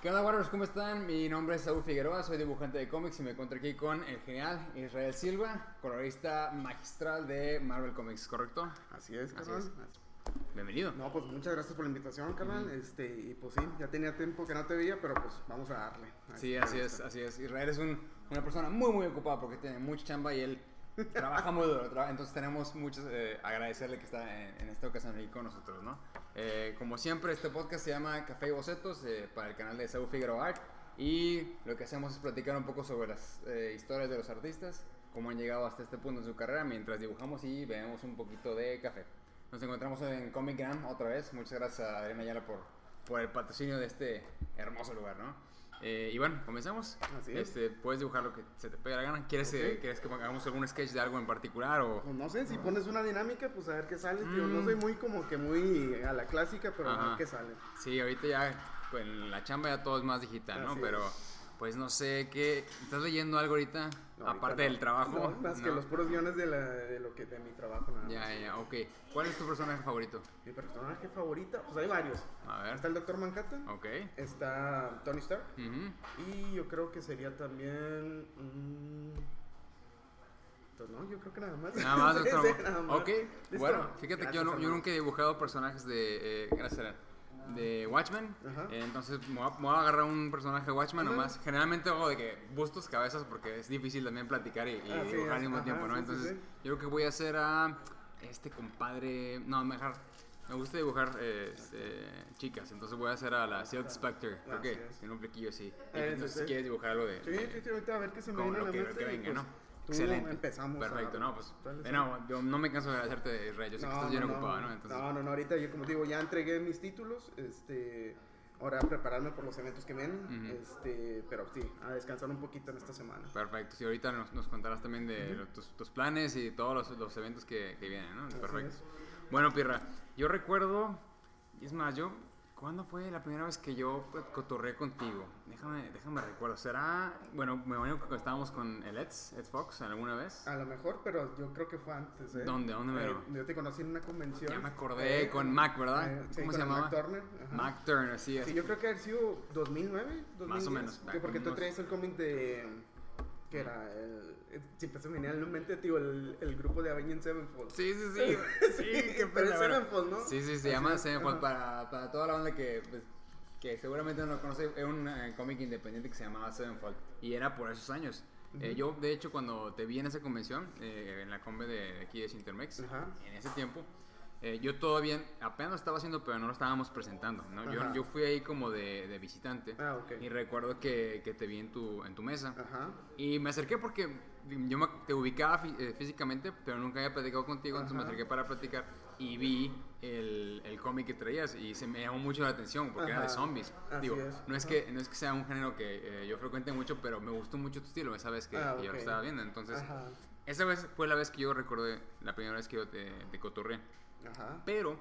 ¿Qué onda, Warriors? ¿Cómo están? Mi nombre es Saúl Figueroa, soy dibujante de cómics y me encuentro aquí con el genial Israel Silva, colorista magistral de Marvel Comics, ¿correcto? Así es, Así es. Bienvenido. No, pues muchas gracias por la invitación, carnal. Este, y pues sí, ya tenía tiempo que no te veía, pero pues vamos a darle. Sí, así es, así es. Israel es un- una persona muy, muy ocupada porque tiene mucha chamba y él trabaja muy duro. tra- Entonces tenemos muchos eh, agradecerle que está en, en esta ocasión aquí con nosotros, ¿no? Eh, como siempre, este podcast se llama Café y Bocetos eh, para el canal de Saúl Figueroa Art. Y lo que hacemos es platicar un poco sobre las eh, historias de los artistas, cómo han llegado hasta este punto en su carrera mientras dibujamos y bebemos un poquito de café. Nos encontramos en Comic Gram otra vez. Muchas gracias a Adriana Ayala por, por el patrocinio de este hermoso lugar, ¿no? Eh, y bueno, comenzamos. Así es. Este, puedes dibujar lo que se te pegue la gana. ¿Quieres, eh. ¿Quieres que hagamos algún sketch de algo en particular? O... Pues no sé, si pones una dinámica, pues a ver qué sale. tío. Mm. No soy muy como que muy a la clásica, pero a ver qué sale. Sí, ahorita ya, pues en la chamba ya todo es más digital, ¿no? Pero, es. Pues no sé, ¿qué? ¿Estás leyendo algo ahorita? No, ahorita aparte no. del trabajo. No, más que los puros guiones de, la, de lo que de mi trabajo, nada más. Ya, ya, ok. ¿Cuál es tu personaje favorito? Mi personaje favorito, pues hay varios. A ver. Está el Doctor Manhattan, Ok. está Tony Stark, Ujú. y yo creo que sería también. mm, pues no, yo creo que nada más. Nada más, doctor. sí, nada más. Ok, ¿Listo? bueno, fíjate que yo, no- yo nunca he dibujado personajes de. Eh, gracias, De Watchmen. Ajá. Eh, entonces me voy, a, me voy a agarrar un personaje de Watchmen Ajá. nomás. Generalmente hago de que bustos, cabezas, porque es difícil también platicar y, y Así dibujar al mismo ajá, tiempo, ¿no? sí, Entonces sí. yo creo que voy a hacer a este compadre. No, mejor. Me gusta dibujar eh, este, chicas, entonces voy a hacer a la Silk Spectre. Así que es. tiene un flequillo así. Eh, entonces si quieres dibujar algo de. Sí, de- a ver qué se me viene a la. Excelente. empezamos a- Perfecto, no, pues. Eh, no, yo no me canso de agradecerte, Rey. Yo sé que estás bien ocupado, ¿no? Entonces, no, no, no, ahorita yo como digo, ya entregué mis títulos, este, ahora a prepararme por los eventos que vienen, Ujú. este, pero sí, a descansar un poquito en esta semana. Perfecto. Sí, ahorita nos, nos contarás también de lo- tus, tus planes y todos los, los eventos que, que vienen, ¿no? Perfecto. Bueno, Pirra, yo recuerdo, y es más, yo, ¿cuándo fue la primera vez que yo cotorré contigo? Déjame, déjame recuerdo. ¿Será, bueno, me imagino que estábamos con el Eds, Ed Fox, alguna vez? A lo mejor, pero yo creo que fue antes, ¿eh? ¿Dónde? ¿Dónde me Eh, Yo te conocí en una convención. Ya me acordé, Eh, con Mac, ¿verdad? eh, sí, ¿Cómo se llamaba? Mac Turner. ajá. Mac Turner, sí, es. Sí, yo creo que ha sido 2009, 2010. Más o menos, Que porque tú traes el cómic de. Que era el. el- Siempre se me venía en mente, tío, el, el grupo de Avenged Sevenfold. Sí, sí, sí. Sí, qué pero. Sevenfold, ¿no? Sí, sí, se Así llama Sevenfold ajá. para, para toda la banda que, pues, que seguramente no lo conoce. Es un eh, cómic independiente que se llamaba Sevenfold y era por esos años. Eh, yo, de hecho, cuando te vi en esa convención, eh, en la combe de, aquí de Sintermex, Ajá. en ese tiempo, eh, yo todavía apenas lo estaba haciendo, pero no lo estábamos presentando. ¿no? Yo, Ajá. yo fui ahí como de, de visitante Ah, ok. y recuerdo que, que te vi en tu, en tu mesa. Ajá. Y me acerqué porque yo me- te ubicaba fí- eh, físicamente, pero nunca había platicado contigo, entonces me Ajá. acerqué para platicar y vi el, el cómic que traías y se me llamó mucho la atención porque era de Ajá. zombies. Así Digo, es. no es, Ajá. que, no es que sea un género que eh, yo frecuente mucho, pero me gustó mucho tu estilo esa vez que, Ah, que yo lo estaba viendo. Entonces, Ajá. esa vez fue la vez que yo recordé, la primera vez que yo te, te cotorré. Ajá. Pero,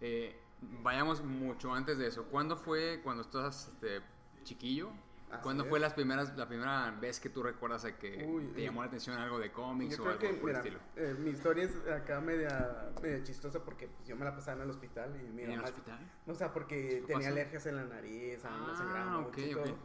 eh, vayamos mucho antes de eso. ¿Cuándo fue cuando estabas este, chiquillo? Así ¿Cuándo es. fue las primeras, la primera vez que tú recuerdas a que Uy, te llamó la atención algo de cómics Yo o creo algo que, por el mira, estilo? eh, mi historia es acá media, media chistosa porque pues, yo me la pasaba en el hospital y mi ¿En el hospital? O sea, porque ¿Qué tenía pasó? alergias en la nariz, a mí me Ah, sangraba mucho ok, y ok. todo.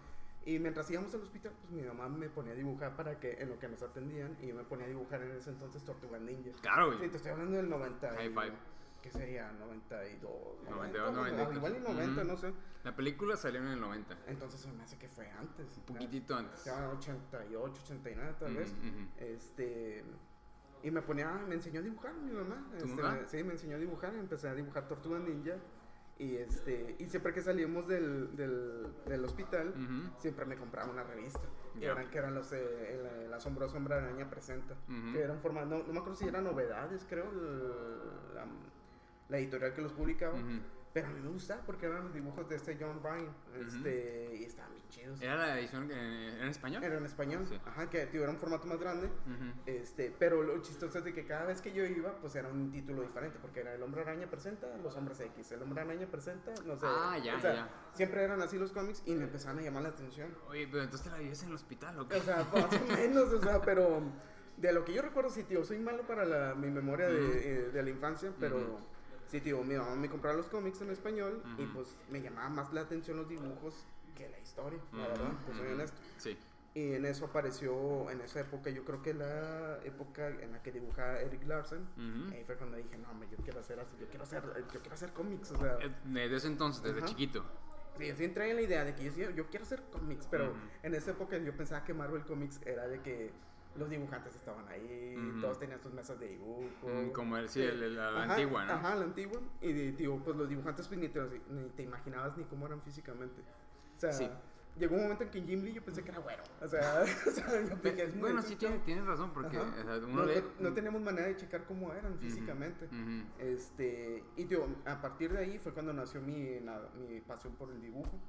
Y mientras íbamos al hospital, pues mi mamá me ponía a dibujar para que, en lo que nos atendían, y yo me ponía a dibujar en ese entonces Tortuga Ninja. Claro, güey. Sí, te estoy hablando del 90. High five. ¿Qué sería? 92. 92, 90, 90. Igual y 90, Ujú. no sé. La película salió en el 90. Entonces se me hace que fue antes. Un poquitito antes. Ya 88, 89 tal vez. ujú. Este. Y me ponía, me enseñó a dibujar mi mamá. ¿Tu Este, mamá? Sí, me enseñó a dibujar. Empecé a dibujar Tortuga Ninja. Y este y siempre que salíamos del, del, del hospital, Ujú. siempre me compraba una revista. Y Ya. eran que eran los eh, el, el asombroso hombre araña presenta. Ujú. Que eran formato, no, no me acuerdo si eran novedades, creo, el- la, la editorial que los publicaba. Ujú. Pero a mí me gustaba porque eran los dibujos de este John Bryan. Este, y estaban bien chidos. ¿Era la edición que- en español? Era en español, Sí. ajá, que tío, era un formato más grande. Ujú. Este, pero lo chistoso es de que cada vez que yo iba, pues era un título diferente, porque era el hombre araña presenta los hombres X, el hombre araña presenta, no sé. Ah, ya, o sea, ya. Siempre eran así los cómics y me empezaron a llamar la atención. Oye, pero entonces te la vivías en el hospital, ¿o qué? O sea, más o menos, o sea, pero De lo que yo recuerdo, sí, tío, soy malo para la, mi memoria de, Ujú. eh, de la infancia, pero. Sí, tío, mi mamá me compraba los cómics en español y Ujú. pues me llamaba más la atención los dibujos que la historia, la verdad, pues soy honesto. Sí. Y en eso apareció, en esa época, yo creo que la época en la que dibujaba Eric Larsen, Ujú. ahí fue cuando dije, no, hombre, yo quiero hacer así, yo quiero hacer, yo quiero hacer cómics, o sea, Eh, Desde ese entonces, desde Ajá. chiquito. sí, yo sí entré en la idea de que yo, yo quiero hacer cómics, pero Ujú. en esa época yo pensaba que Marvel Comics era de que los dibujantes estaban ahí, todos tenían sus mesas de dibujo. Mm, Como el, sí, el- el- la Ajá, antigua, ¿no? Ajá, la antigua. Y digo, pues los dibujantes pues, ni, te, ni te imaginabas ni cómo eran físicamente. O sea, Sí. llegó un momento en que Jim Lee yo pensé que era güero. O sea, o sea, yo Pe- dije, es muy bueno, sí, tienes, tienes razón, porque Ajá. o sea, uno no, no, no teníamos manera de checar cómo eran físicamente. Este, y digo, a partir de ahí fue cuando nació mi, na- mi pasión por el dibujo.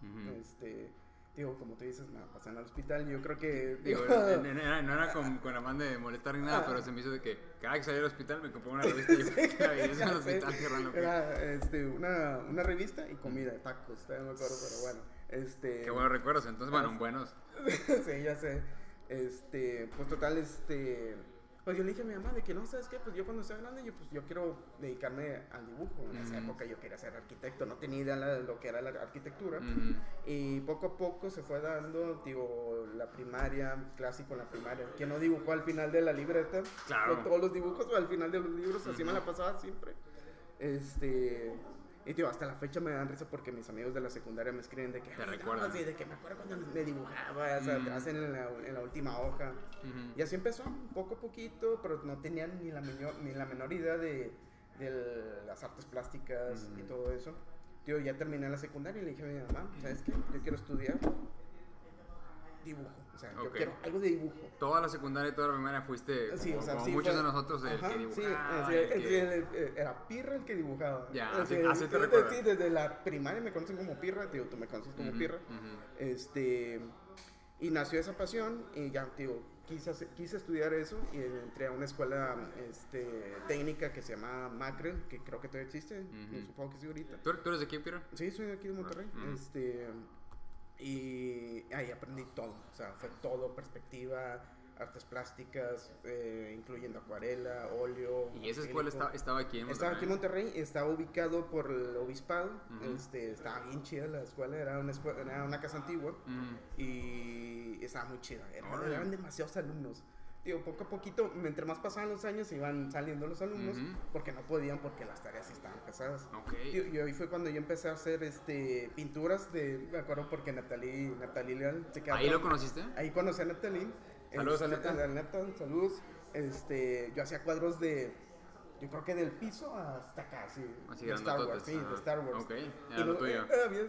Este, digo, como tú dices, me pasan al hospital. Yo creo que. Digo, en- en- era- no era con, con afán de molestar ni nada, Ah. pero se me hizo de que cada que salía al hospital me compré una revista y yo la en el sé. hospital cerrando. Era este, una, una revista y comida, tacos, todavía me acuerdo, pero bueno. Este, Qué buenos recuerdos, entonces, bueno, Ah, buenos. sí, ya sé. Este, pues total, este. Pues yo le dije a mi mamá de que no, ¿sabes qué? Pues yo cuando sea grande, yo, pues yo quiero dedicarme al dibujo. En esa época yo quería ser arquitecto, no tenía idea de lo que era la arquitectura. Y poco a poco se fue dando, digo, la primaria, clásico en la primaria. Que no dibujó al final de la libreta. Claro. De todos los dibujos, al final de los libros, así me la pasaba siempre. Este. Y tío, hasta la fecha me dan risa porque mis amigos de la secundaria me escriben de que. Te "Ay, no, recuerdan. sí, de que me acuerdo cuando me dibujaba, o sea, Mm. hacen en la, en la última hoja. Y así empezó, poco a poquito, pero no tenían ni la menor, ni la menor idea de, de las artes plásticas y todo eso. Tío, ya terminé la secundaria y le dije a mi mamá, ¿sabes qué? Yo quiero estudiar dibujo. O sea, yo quiero algo de dibujo. Toda la secundaria y toda la primaria fuiste, como, Sí, o sea, como sí muchos fue- de nosotros, el Ajá, que dibujaba. sí, el el que- que- el- eh, era Pirra el que dibujaba. Ya, O así- sea, así te sí, recuerdo. Sí, desde la primaria me conocen como Pirra, tío, tú me conoces como Pirra. Este, y nació esa pasión y ya, tío, quise, hacer- quise estudiar eso y entré a una escuela este, técnica que se llama Macrel, que creo que todavía existe, supongo que sí ahorita. ¿Tú, tú eres de aquí, Piero? Sí, soy de aquí de Monterrey. Este, y ahí aprendí todo, o sea, fue todo, perspectiva, artes plásticas, eh, incluyendo acuarela, óleo. Y esa escuela está- estaba aquí en Estaba aquí en Monterrey. Monterrey, estaba ubicado por el obispado, este, estaba bien chida la escuela, era una, escuela, era una casa antigua y estaba muy chida, eran demasiados alumnos. Digo, poco a poquito, entre más pasaban los años, iban saliendo los alumnos porque no podían, porque las tareas estaban pesadas. Y, y ahí fue cuando yo empecé a hacer este, pinturas de, me acuerdo porque Natalí, Natalí Leal se quedaba ¿Ahí lo con- conociste? Ahí conocí a Neptalí. Saludos a Este, al Neptal, saludos. Este, yo hacía cuadros de, yo creo que del piso hasta acá, sí. Así de Star Wars, sí, de Star Wars. Ok, Y era lo no- tuyo.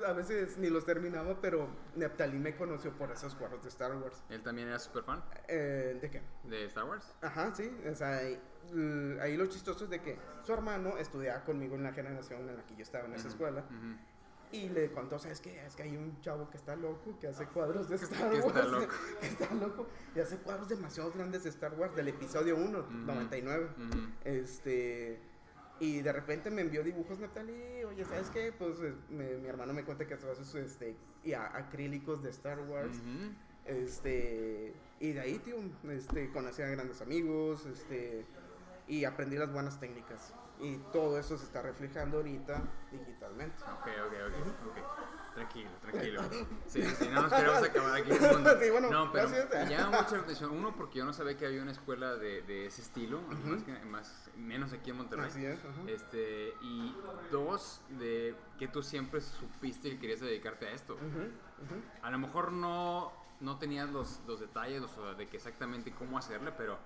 a veces- ni los terminaba, pero Neptalí me conoció por esos cuadros de Star Wars. ¿Él también era súper fan Eh, ¿De qué? de Star Wars? Ajá, sí. O sea, ahí, ahí lo chistoso es de que su hermano estudiaba conmigo en la generación en la que yo estaba en esa escuela. ujú. Y le contó, ¿sabes qué? Es que hay un chavo que está loco, que hace cuadros de Star que Wars. está loco. que está loco. Y hace cuadros demasiado grandes de Star Wars, del episodio 1, Ujú. 99. Ujú. Este... Y de repente me envió dibujos Natalie, oye, ¿sabes qué? Pues me- mi hermano me cuenta que hace este, y a- acrílicos de Star Wars. Este, y de ahí, tío, este, conocí a grandes amigos, este, y aprendí las buenas técnicas. Y todo eso se está reflejando ahorita digitalmente. Ok, ok, ok, ok. Tranquilo, tranquilo. Sí, sí, no nos queremos acabar aquí. Sí, bueno, no, pero gracias. me llama mucho la atención. Uno, porque yo no sabía que había una escuela de, de ese estilo, más, que, más menos aquí en Monterrey. Así es, ajá. Este, y dos, de que tú siempre supiste que querías dedicarte a esto. Ujú, ujú. A lo mejor no, no tenías los, los detalles sea, de que exactamente cómo hacerle, pero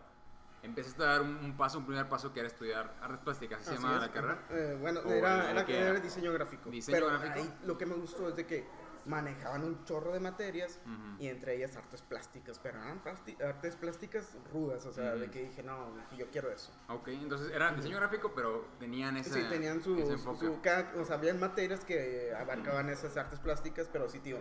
empezaste a dar un, un paso, un primer paso que era estudiar artes plásticas, ¿así se es, la carrera? Eh, bueno, ¿O era, era era, qué era diseño gráfico. ¿Diseño pero gráfico? ahí lo que me gustó es de que manejaban un chorro de materias Ujú. y entre ellas artes plásticas, pero eran artes plásticas rudas, o sea, de Ujú. que dije, no, yo quiero eso. Ok, entonces era diseño gráfico, pero tenían ese, Sí, tenían su, su, su- o sea, habían materias que abarcaban esas artes plásticas, pero sí, tío,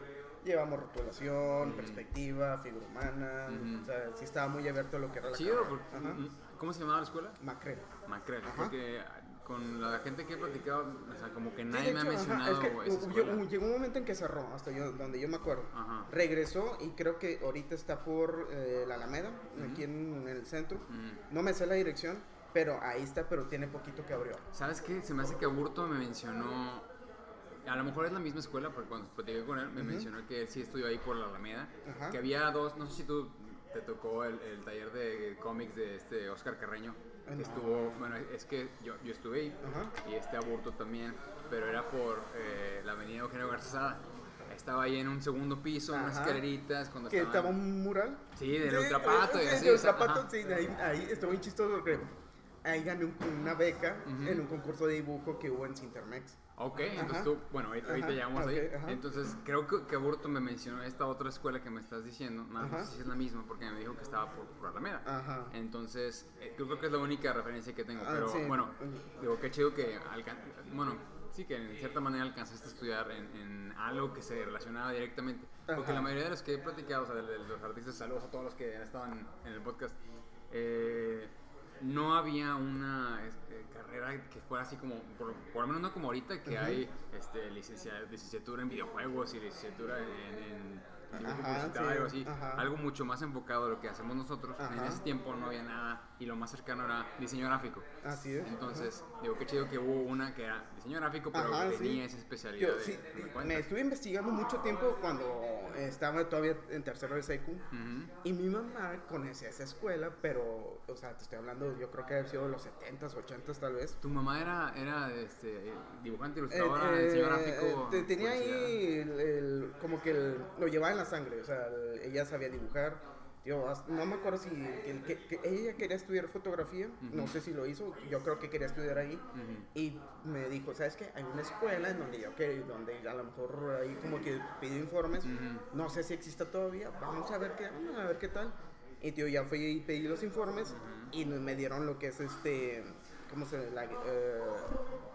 llevamos rotulación, Ujú. perspectiva, figura humana, Ujú. o sea, sí estaba muy abierto a lo que era la Chido, porque Ajá. mm, ¿Cómo se llamaba la escuela? Macrel. Macrel, porque con la gente que he platicado, o sea, como que Sí, nadie me ha mencionado es que esa llegó, un momento en que cerró, hasta yo, donde yo me acuerdo. Ajá. Regresó y creo que ahorita está por eh, la Alameda, aquí en, en el centro. Mm. No me sé la dirección, pero ahí está, pero tiene poquito que abrió. ¿Sabes qué? Se me hace que Aburto me mencionó. A lo mejor es la misma escuela, porque cuando platiqué con él me Ujú. mencionó que él sí estudió ahí por la Alameda. Ajá. Que había dos, no sé si tú te tocó el, el taller de cómics de este Oscar Carreño. Que No. estuvo, bueno, es que yo, yo estuve ahí Ajá. y este Aburto también, pero era por eh, la avenida Eugenio Garzazada. Estaba ahí en un segundo piso, unas escaleritas. Cuando Que estaba un mural. Sí, del Ultrapato y sí, así, del Ultrapato, sí, de ahí, ahí estuvo bien chistoso porque ahí gané un- una beca en un concurso de dibujo que hubo en Cintermex. Ok, entonces tú, bueno, ahorita, Ajá, llegamos ok, ahí. ajá. Entonces, creo que, que Burto me mencionó esta otra escuela que me estás diciendo. Más no sé si es la misma, porque me dijo que estaba por, por Alameda. Ajá. Entonces, eh, yo creo que es la única referencia que tengo. Ah, pero sí. bueno, digo, qué chido que bueno, sí que en cierta manera alcanzaste a estudiar en, en algo que se relacionaba directamente. Porque la mayoría de los que he platicado, o sea, de, de los artistas, saludos a todos los que han estado en, en el podcast, eh, no había una este, carrera que fuera así como, por, por lo menos no como ahorita, que hay este, licencia- licenciatura en videojuegos y licenciatura en, en Ajá, sí, así, algo mucho más enfocado a lo que hacemos nosotros. En ese tiempo no había nada y lo más cercano era diseño gráfico. Así es. Entonces, digo, qué chido que hubo una que era diseño gráfico, pero Ajá, que sí. tenía esa especialidad Yo, de, sí, de me estuve investigando mucho tiempo cuando estaba todavía en tercero de secu. Ujú. Y mi mamá conocía esa escuela, pero, o sea, te estoy hablando, yo creo que había sido de los 70s, 80s tal vez. Tu mamá era, era este, dibujante, ilustradora, Eh, diseño eh, gráfico. te- tenía ahí el, el- como que el- lo llevaba en la sangre, o sea, el- ella sabía dibujar. As- no me acuerdo si que, que- que ella quería estudiar fotografía, no Ujú. sé si lo hizo, yo creo que quería estudiar ahí. Ujú. Y me dijo, ¿sabes qué? Hay una escuela en donde yo que donde a lo mejor ahí como que pidió informes. Ujú. No sé si exista todavía. Vamos a ver qué, vamos a ver qué tal. Y tío, ya fui y pedí los informes y me dieron lo que es este, ¿cómo se la, eh,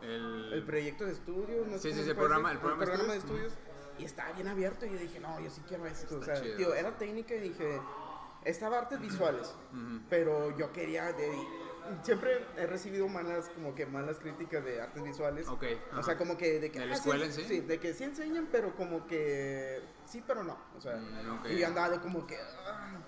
El, el proyecto de estudio? No Sí, sé sí, sí, el programa- el programa de de estudios. Y estaba bien abierto y yo dije, no, yo sí quiero esto. Está o sea, chido. tío, era técnica y dije, estaba artes visuales. Ujú. Pero yo quería, de- siempre he recibido malas, como que malas críticas de artes visuales. Ok, O ajá. sea, como que de que... ¿De la ah, escuela sí? Sí, de que sí enseñan, pero como que sí, pero no. O sea, Mm, ok. y yo andaba de como que... ah.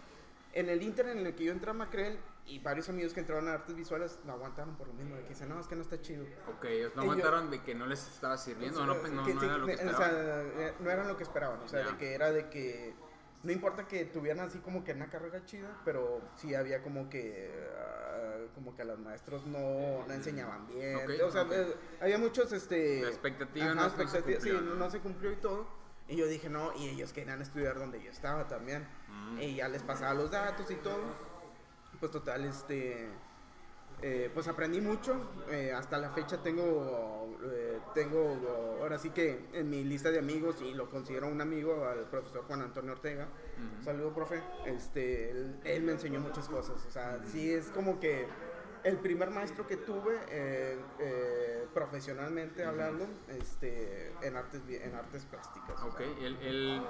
En el inter en el que yo entré a Macrel y varios amigos que entraron a artes visuales no aguantaron por lo mismo, de que dicen, no, es que no está chido. Ok, ellos no Y yo- aguantaron de que no les estaba sirviendo, O no, sea, Pe- no, que no era lo que o sea, esperaban. eh, no eran lo que esperaban, o sea, Ya. de que era de que no importa que tuvieran así como que una carrera chida, pero sí había como que ah, como que a los maestros no, no enseñaban bien, o sea, ok. eh, había muchos este La expectativa ajá, no se cumplió y todo. Y yo dije, no, y ellos querían estudiar donde yo estaba también. Mm. Y ya les pasaba los datos y todo. Pues total, este. Eh, pues aprendí mucho. eh, hasta la fecha tengo. eh, tengo. Ahora sí que en mi lista de amigos, y lo considero un amigo, al profesor Juan Antonio Ortega. Ujú. Saludo, profe. Este, él, él me enseñó muchas cosas. O sea, sí es como que el primer maestro que tuve eh, eh, profesionalmente hablando este, en, artes, en artes plásticas. o Ok, sea. ¿él, él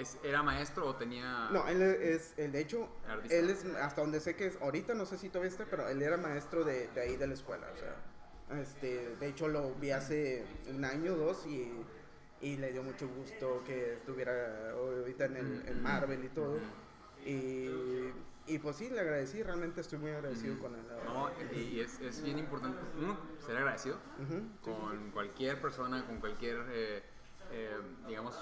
es, era maestro o tenía...? No, él es, él, de hecho, Artista. él es, hasta donde sé que es, ahorita no sé si todavía está, pero él era maestro de, de ahí de la escuela, o sea, este, de hecho lo vi hace un año o dos y, y le dio mucho gusto que estuviera ahorita en, el, en Marvel y todo, y, y pues sí, le agradecí, realmente estoy muy agradecido con él. No, y es, es bien importante, uno, ser agradecido con cualquier persona, con cualquier, eh, eh, digamos,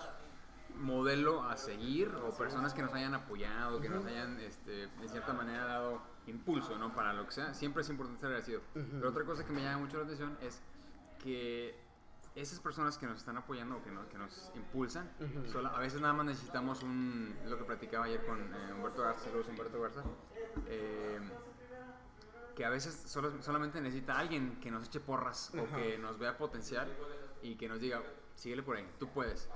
modelo a seguir o personas que nos hayan apoyado, que nos hayan, este, de cierta manera, dado impulso, ¿no? Para lo que sea, siempre es importante ser agradecido. Pero otra cosa que me llama mucho la atención es que esas personas que nos están apoyando o que, nos- que nos impulsan, sola- a veces nada más necesitamos un, lo que platicaba ayer con eh, Humberto Garza, saludos Humberto Garza, eh, que a veces solo- solamente necesita alguien que nos eche porras o que nos vea potencial y que nos diga, síguele por ahí, tú puedes.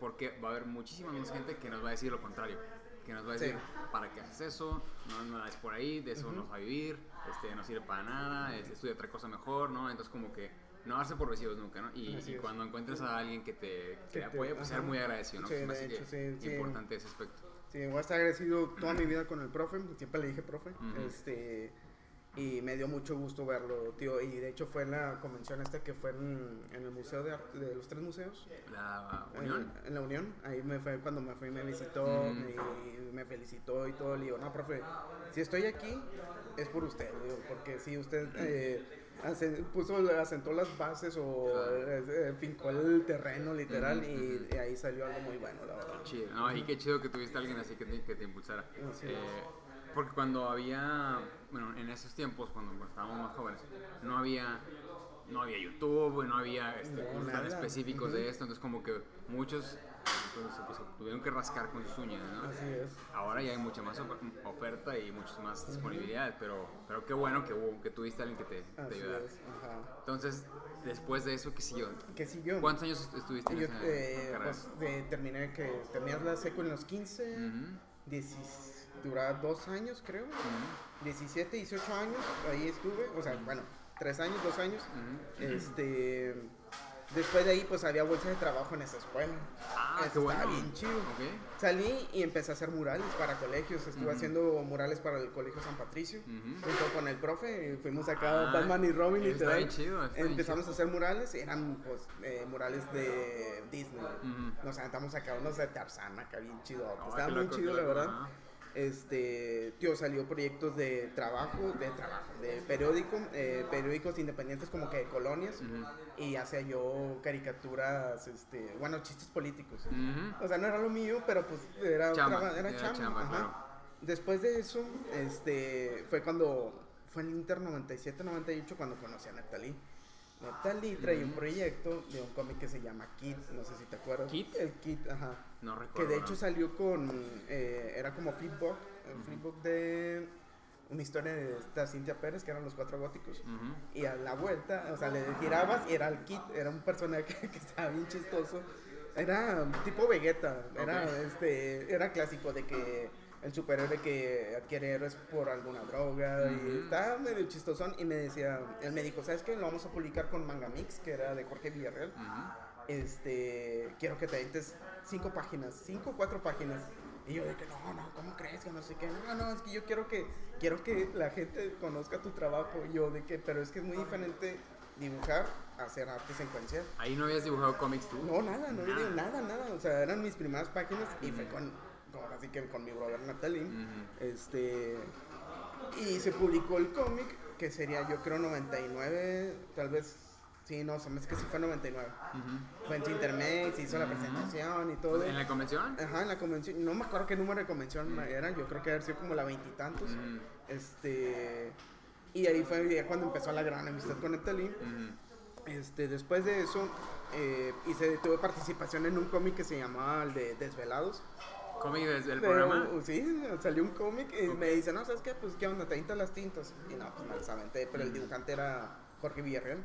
Porque va a haber muchísima más gente que nos va a decir lo contrario. Que nos va a Sí. decir, ¿para qué haces eso? No, no es por ahí, de eso no vas a vivir, este, no sirve para nada, este, estudia otra cosa mejor, ¿no? Entonces como que no darse por vencidos nunca, ¿no? Y, y cuando encuentres a alguien que te, que te apoye, pues ser muy agradecido, ¿no? Sí, hace hecho, que sí, sí. importante ese aspecto. Sí, voy a estar agradecido toda mi vida con el profe, siempre le dije profe. Ujú. Este Y me dio mucho gusto verlo, tío. Y de hecho fue en la convención esta que fue en, en el Museo de Arte, de los tres museos. La Unión. En, la Unión. Ahí me fue cuando me fue y me visitó, Ujú. me, me felicitó y todo. Le digo, no, profe, si estoy aquí es por usted, digo, porque si usted eh, hace- puso, asentó las bases o eh, eh, fincó el terreno literal y, ahí salió algo muy bueno, la verdad. Chido. No, y qué chido que tuviste a alguien así que te, que te impulsara. Eh, porque cuando había, bueno, en esos tiempos, cuando estábamos más jóvenes, no había, no había YouTube, no había este, No, cursos tan específicos de esto, entonces como que muchos pues, pues, tuvieron que rascar con sus uñas, ¿no? Así es. Ahora ya hay mucha más ofer- oferta y muchas más disponibilidades, pero, pero qué bueno que, hubo, que tuviste a alguien que te, te ayudara. Entonces, después de eso, ¿qué siguió? ¿Qué siguió? ¿Cuántos años est- estuviste en esa eh, carrera? pues, de- terminé que terminas la secu en los 15, Ujú, 16, duraba dos años creo, 17, 18 años, ahí estuve, o sea, bueno, tres años, dos años. ujú. Este, después de ahí pues había bolsa de trabajo en esa escuela. Ah, Eso qué bueno. estaba bien chido. Ok. Salí y empecé a hacer murales para colegios, estuve haciendo murales para el Colegio San Patricio. Junto con el profe, y fuimos acá Ah, Batman y Robin está literal. bien chido, está Empezamos chido. a hacer murales, eran pues eh, murales de Disney. Ujú. Nos aventamos acá unos de Tarzán, acá bien chido. Estaba muy loco, chido, la verdad. Este, tío, salió proyectos de trabajo, de trabajo, de periódico, eh, periódicos independientes como que de colonias. Y hacía yo caricaturas, este, bueno, chistes políticos. O sea, no era lo mío, pero pues era Chamba, era era chamba. chamba, ajá. claro. Después de eso, este, fue cuando, fue en el Inter 97-98 cuando conocí a Neptali. Neptali trae un proyecto de un cómic que se llama Kit, no sé si te acuerdas. ¿Kit? El Kit, ajá. No Que recuerdo. de hecho salió con, eh, era como flipbook, el flipbook de una historia de esta Cintia Pérez, que eran los cuatro góticos. Y a la vuelta, o sea, le girabas y era el Kit, era un personaje que estaba bien chistoso. Era tipo Vegeta, era, este, era clásico de que el superhéroe que adquiere héroes por alguna droga y estaba medio chistosón y me decía, él me dijo, ¿sabes qué? Lo vamos a publicar con Manga Mix, que era de Jorge Villarreal. Este, quiero que te avientes cinco páginas, cinco o cuatro páginas. Y yo de que no, no, ¿cómo crees? Que no sé qué. No, no, es que yo quiero que, quiero que la gente conozca tu trabajo. Y yo de que, pero es que es muy diferente dibujar a hacer arte secuencial. Ahí no habías dibujado cómics tú. No, nada, no Nada. digo nada, nada. O sea, eran mis primeras páginas y fue con, así que con mi brother Natalie. Este, y se publicó el cómic, que sería yo creo 99, tal vez, sí, no, se me hace que sí fue 99. Ujú. Fue en Cintermex, se hizo la presentación y todo. ¿En la convención? Ajá, en la convención. No me acuerdo qué número de convención era. Yo creo que haber sido como la veintitantos. Este. Y ahí fue cuando empezó la gran amistad con Natalie. Este, después de eso, eh, hice, tuve participación en un cómic que se llamaba el de Desvelados. ¿Cómic desde el programa? sí, salió un cómic y me dice, no, ¿sabes qué? Pues, ¿qué onda? ¿Te avientas las tintas? Y no, pues me las aventé, pero el dibujante era Jorge Villarreal.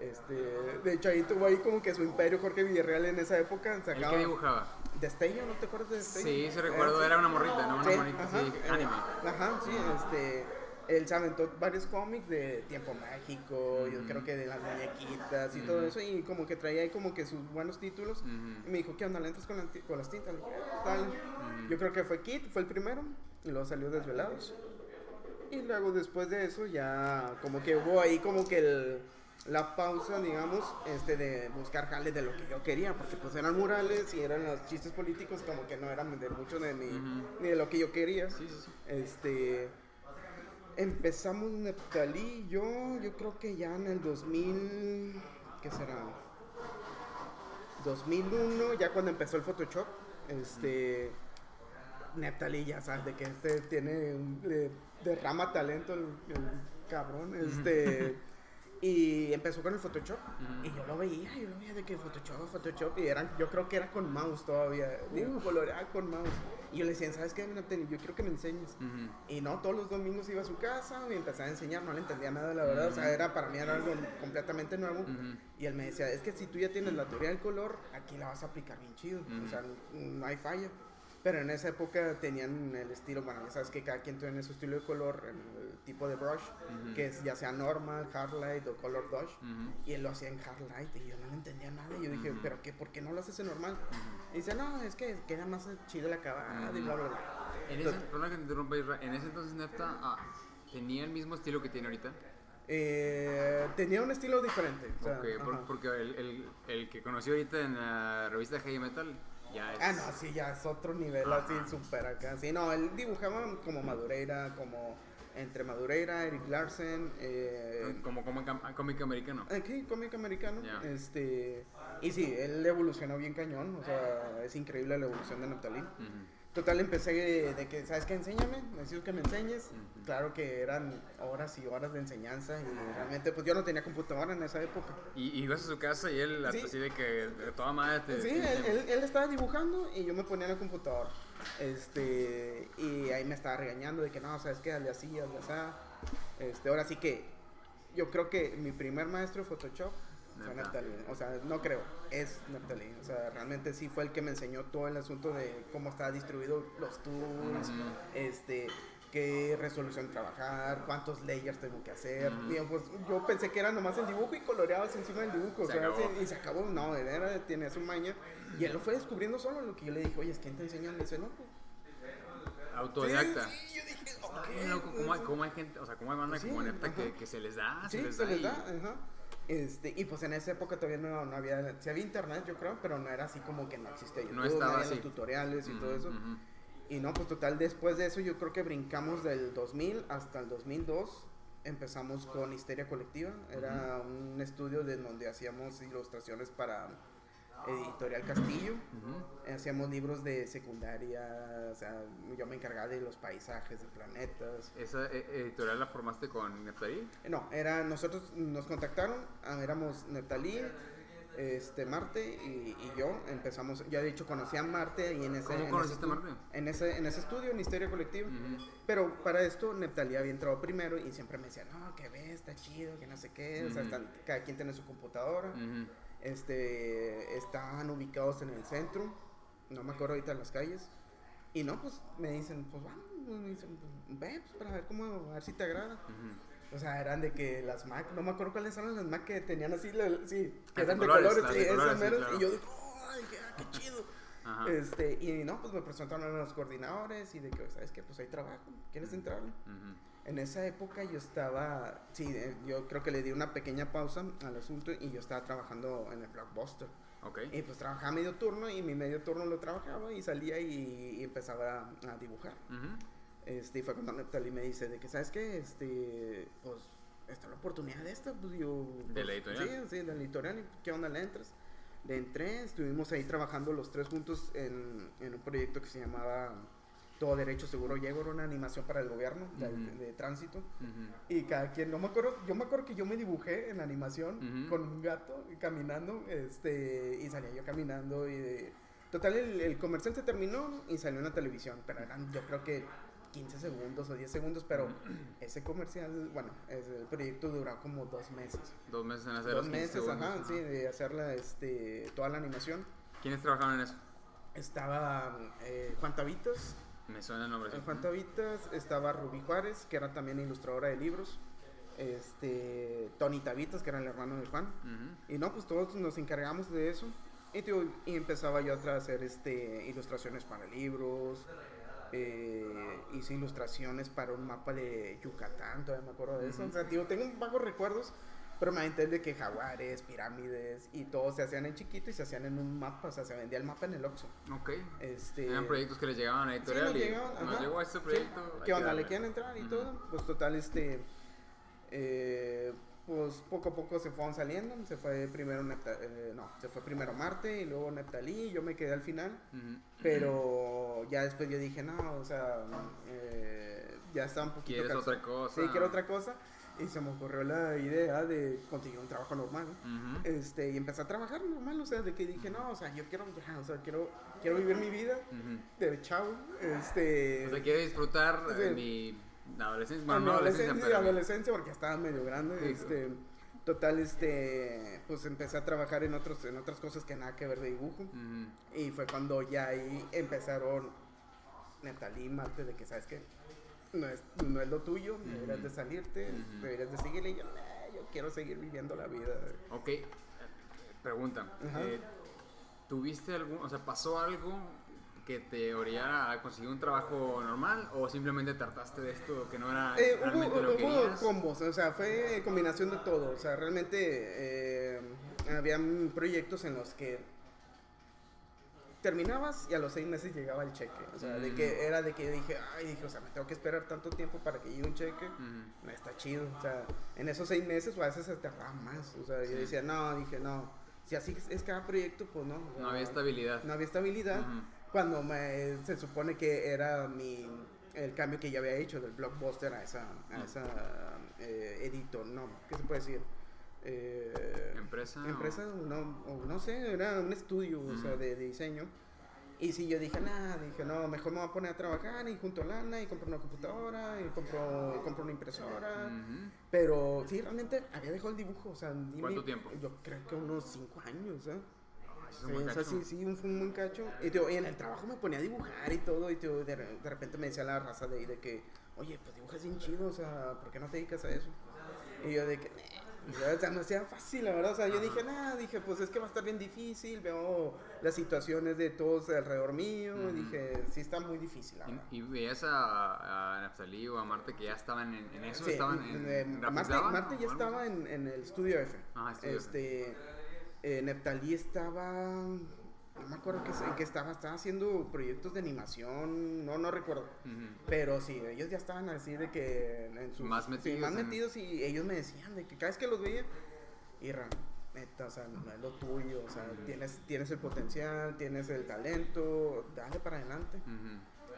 Este, de hecho, ahí tuvo ahí como que su imperio Jorge Villarreal en esa época. ¿El Sacaba, que dibujaba? Destello, ¿no te acuerdas de Destello? Sí, sí recuerdo. Eh, Era una morrita, ¿no? Una sí, morrita, ajá, sí, anime. Ajá, sí, este. Él se aventó varios cómics de Tiempo Mágico, yo Ujú. creo que de las muñequitas y Ujú. todo eso, y como que traía ahí como que sus buenos títulos. Y me dijo, ¿qué onda? ¿Le entras con, la con las tintas? Le dije, "Ah, dale". Ujú. Yo creo que fue Kit, fue el primero, y luego salió Desvelados. Y luego después de eso ya como que hubo ahí como que el- la pausa, digamos, este de buscar jales de lo que yo quería, porque pues eran murales y eran los chistes políticos como que no eran de mucho de mi, ni de lo que yo quería. Sí, sí, sí. Este empezamos Neptalí y yo, yo creo que ya en el 2000, ¿qué será? 2001, ya cuando empezó el Photoshop, este Neptali ya sabes de que este tiene un, le derrama talento el, el cabrón, este y empezó con el Photoshop y yo lo veía, yo lo veía de que Photoshop, Photoshop y eran, yo creo que era con mouse todavía, digo coloreaba con mouse y yo le decía, ¿sabes qué? Yo quiero que me enseñes. Y no, todos los domingos iba a su casa y empezaba a enseñar, no le entendía nada, la verdad. O sea, era para mí era algo completamente nuevo. Y él me decía, es que si tú ya tienes la teoría del color, aquí la vas a aplicar bien chido. O sea, no hay falla. Pero en esa época tenían el estilo, bueno, ya sabes que cada quien tiene su estilo de color, el tipo de brush, Ujú. que es ya sea normal, hard light o color dodge. Ujú. Y él lo hacía en hard light y yo no le entendía nada. Y yo dije. ¿pero qué? ¿Por qué no lo haces en normal? Y dice, no, es que queda más chido el acabado y bla, bla, bla. En ese, perdona que te interrumpa, Isra, en ese entonces Nefta, ah, ¿tenía el mismo estilo que tiene ahorita? Eh, tenía un estilo diferente. o sea, Ok, por- porque el, el, el que conocí ahorita en la revista Heavy Metal ya es... Ah, no, sí, ya es otro nivel así, súper acá. Sí, no, él dibujaba como Madureira, como entre Madureira, Eric Larsen, eh, Como, como cam- cómic americano. aquí, cómic americano. Este, y sí, él evolucionó bien cañón, o sea, es increíble la evolución de Natalí. Ujú. Total, empecé de, de que, ¿sabes qué? Enséñame, necesito que me enseñes. Ujú. Claro que eran horas y horas de enseñanza y realmente, pues yo no tenía computadora en esa época. Y, y ibas a su casa y él Sí. así de que de toda madre te... Sí, te- él, él, él estaba dibujando y yo me ponía en la computadora. Este, y ahí me estaba regañando de que no, ¿sabes qué? Hazle así, hazle así. Este, ahora sí que yo creo que mi primer maestro de Photoshop fue. O sea, no creo, es Neptali. O sea, realmente sí fue el que me enseñó todo el asunto de cómo estaba distribuido los tools, Ujú. este, qué resolución trabajar, cuántos layers tengo que hacer. Digo, pues, yo pensé que era nomás el dibujo y coloreabas encima del dibujo. o Se sea, acabó. sí, y se acabó. No, era, tenía su maña. Y él lo fue descubriendo solo. Lo que yo le dije, oye, ¿quién te enseñó? Le dice, no, pues. Autodidacta. Sí, sí, yo dije, ok. Qué loco, ¿cómo hay, cómo hay gente, o sea, cómo hay banda Sí, como Nepta que, que se les da, Sí, se les se da. les y- da, ajá. Este, y pues en esa época todavía no, no había, sí había internet yo creo, pero no era así como que no existía YouTube, No estaba había así. los tutoriales y todo eso. ujú. Y no, pues total, después de eso yo creo que brincamos del 2000 hasta el 2002. Empezamos con Histeria Colectiva. Era un estudio de donde hacíamos ilustraciones para Editorial Castillo. Hacíamos libros de secundaria. O sea, yo me encargaba de los paisajes, de planetas. ¿Esa eh, editorial la formaste con Neptali? No, era, nosotros nos contactaron, ah, éramos Neptalí, este, Marte y, y yo empezamos, ya de hecho conocí a Marte y en ese... ¿Cómo en conociste ese a Marte? En ese, en ese estudio, en Histeria Colectiva. Pero para esto Neptalí había entrado primero y siempre me decía, no, que ves, está chido, que no sé qué, o sea, están- cada quien tiene su computadora. Este, estaban ubicados en el centro, no me acuerdo ahorita las calles, y no, pues me dicen, pues vamos, me dicen, pues, ve, pues para ver cómo, a ver si te agrada. Ujú. O sea, eran de que las Mac, no me acuerdo cuáles eran las Mac que tenían así, la- sí, que de eran de colores, colores, sí, de esas colores, sí, meras, claro. y yo digo, ¡ay, qué, ah, qué chido! Ajá. Este, y no, pues me presentaron a los coordinadores y de que, ¿sabes qué? Pues hay trabajo, ¿quieres entrarle? Ujú. En esa época yo estaba, sí, eh, yo creo que le di una pequeña pausa al asunto y yo estaba trabajando en el Blockbuster. Ok. Y pues trabajaba medio turno y mi medio turno lo trabajaba y salía y, y empezaba a, a dibujar. Ujú. Este, y fue cuando Neptali me dice de que, ¿sabes qué? Este, pues, está la oportunidad de esta, pues yo... ¿De pues, la editorial? Sí, sí, de la editorial, ¿y ¿qué onda le entras? Le entré, estuvimos ahí trabajando los tres juntos en, en un proyecto que se llamaba Todo Derecho Seguro Llego, era una animación para el gobierno de, Ujú. de tránsito. Ujú. Y cada quien, no me acuerdo, yo me acuerdo que yo me dibujé en la animación Ujú. con un gato caminando, este, y salía yo caminando y de- total el, el comercial se terminó y salió en la televisión, pero eran yo creo que 15 segundos o 10 segundos, pero ese comercial, bueno, el proyecto duró como dos meses. Dos meses en hacer Dos los 15 meses, segundos, ajá, ajá. sí, de hacerla, este, toda la animación. ¿Quiénes trabajaron en eso? Estaba eh, Juan Tavitas, Me suena el nombre. en Juan Tavitas estaba Rubí Juárez, que era también ilustradora de libros. Este, Tony Tavitas, que era el hermano de Juan. Y no, pues todos nos encargamos de eso. Y, tío, y empezaba yo a hacer este, ilustraciones para libros. eh, hice ilustraciones para un mapa de Yucatán, todavía me acuerdo de eso. O sea, tío, tengo vagos recuerdos, pero me de que jaguares, pirámides y todo se hacían en chiquito y se hacían en un mapa, o sea, se vendía el mapa en el Oxxo. Ok. Este, Eran proyectos que les llegaban a Sí, editorial nos y llegaban, nos ajá. llegó a este Sí. proyecto. hay ¿Qué que onda? ¿Le quieren entrar y Ujú. todo? Pues total, este. eh, pues poco a poco se fueron saliendo. Se fue primero Nepta- eh, no, se fue primero Marte y luego Neptalí. Y yo me quedé al final. Ujú. Pero ya después yo dije, no, o sea, eh, ya está un poquito ¿Quieres otra cosa? Sí, quiero otra cosa. Y se me ocurrió la idea de conseguir un trabajo normal. Este, y empecé a trabajar normal, o sea, de que dije, no, o sea, yo quiero, ya, o sea, quiero, quiero vivir mi vida Ujú. de chavo, este... O sea, quiero disfrutar eh, Sí. mi adolescencia. Bueno, Bueno, no adolescencia, adolescencia, pero. adolescencia porque estaba medio grande. Sí, este, total, este, pues empecé a trabajar en otros, en otras cosas que nada que ver de dibujo. Y fue cuando ya ahí empezaron Netalí, Marte, de que sabes que no es, no es lo tuyo, deberías de salirte, Ujú. deberías de seguirle. Y yo, "Nah, yo quiero seguir viviendo la vida. Ok. eh, Pregunta. Eh, ¿Tuviste algún. O sea, pasó algo que te orillara a conseguir un trabajo normal o simplemente trataste de esto que no era Eh, realmente hubo lo que hubo querías? combos, o sea, fue combinación de todo. O sea, realmente eh, habían proyectos en los que terminabas y a los seis meses llegaba el cheque. O sea, de Mm. que era de que yo dije, ay, dije, o sea, me tengo que esperar tanto tiempo para que llegue un cheque. Ujú. No está chido. O sea, en esos seis meses o a veces se tardaba más. O sea, Sí. yo decía, no, dije, no. Si así es- cada proyecto, pues no. o sea, No había estabilidad. No había estabilidad. Cuando me, se supone que era mi el cambio que yo había hecho del blockbuster a esa, a Mm. esa eh, editor, no, ¿qué se puede decir? Eh, ¿Empresa o- Empresa, no, o no sé, era un estudio o sea, de, de diseño. Y si yo dije, nada, dije, no, mejor me voy a poner a trabajar y junto lana y compro una computadora y compro, compro una impresora. Ujú. Pero sí, realmente había dejado el dibujo, o sea, ni ¿Cuánto tiempo? Yo creo que unos cinco años, ¿eh? Ay, sí o sea, sí, sí, un, un buen cacho. Y, tío, y en el trabajo me ponía a dibujar y todo. Y tío, de, de repente me decía la raza de ahí de que, oye, pues dibujas bien chido, o sea, ¿por qué no te dedicas a eso? Y yo de que, o sea, no sea fácil, la verdad. O sea, yo dije, nada, dije, pues es que va a estar bien difícil. Veo las situaciones de todos alrededor mío. Ujú. Y dije, sí, está muy difícil, la verdad. ¿Y, y veías a, a o a Marte que ya estaban en, en eso? Sí, ¿Estaban en, en Marte, Marte ya estaba en, en el estudio F. Ah, estudio F. este, eh, Neptalí estaba, no me acuerdo qué, en qué estaba, estaba haciendo proyectos de animación, no, no recuerdo. Pero sí, ellos ya estaban así de que en sus, Más sí, metidos más en- metidos y ellos me decían de que cada vez que los veía, Irra, neta, o sea, no es lo tuyo, o sea, tienes, tienes el potencial, tienes el talento, dale para adelante.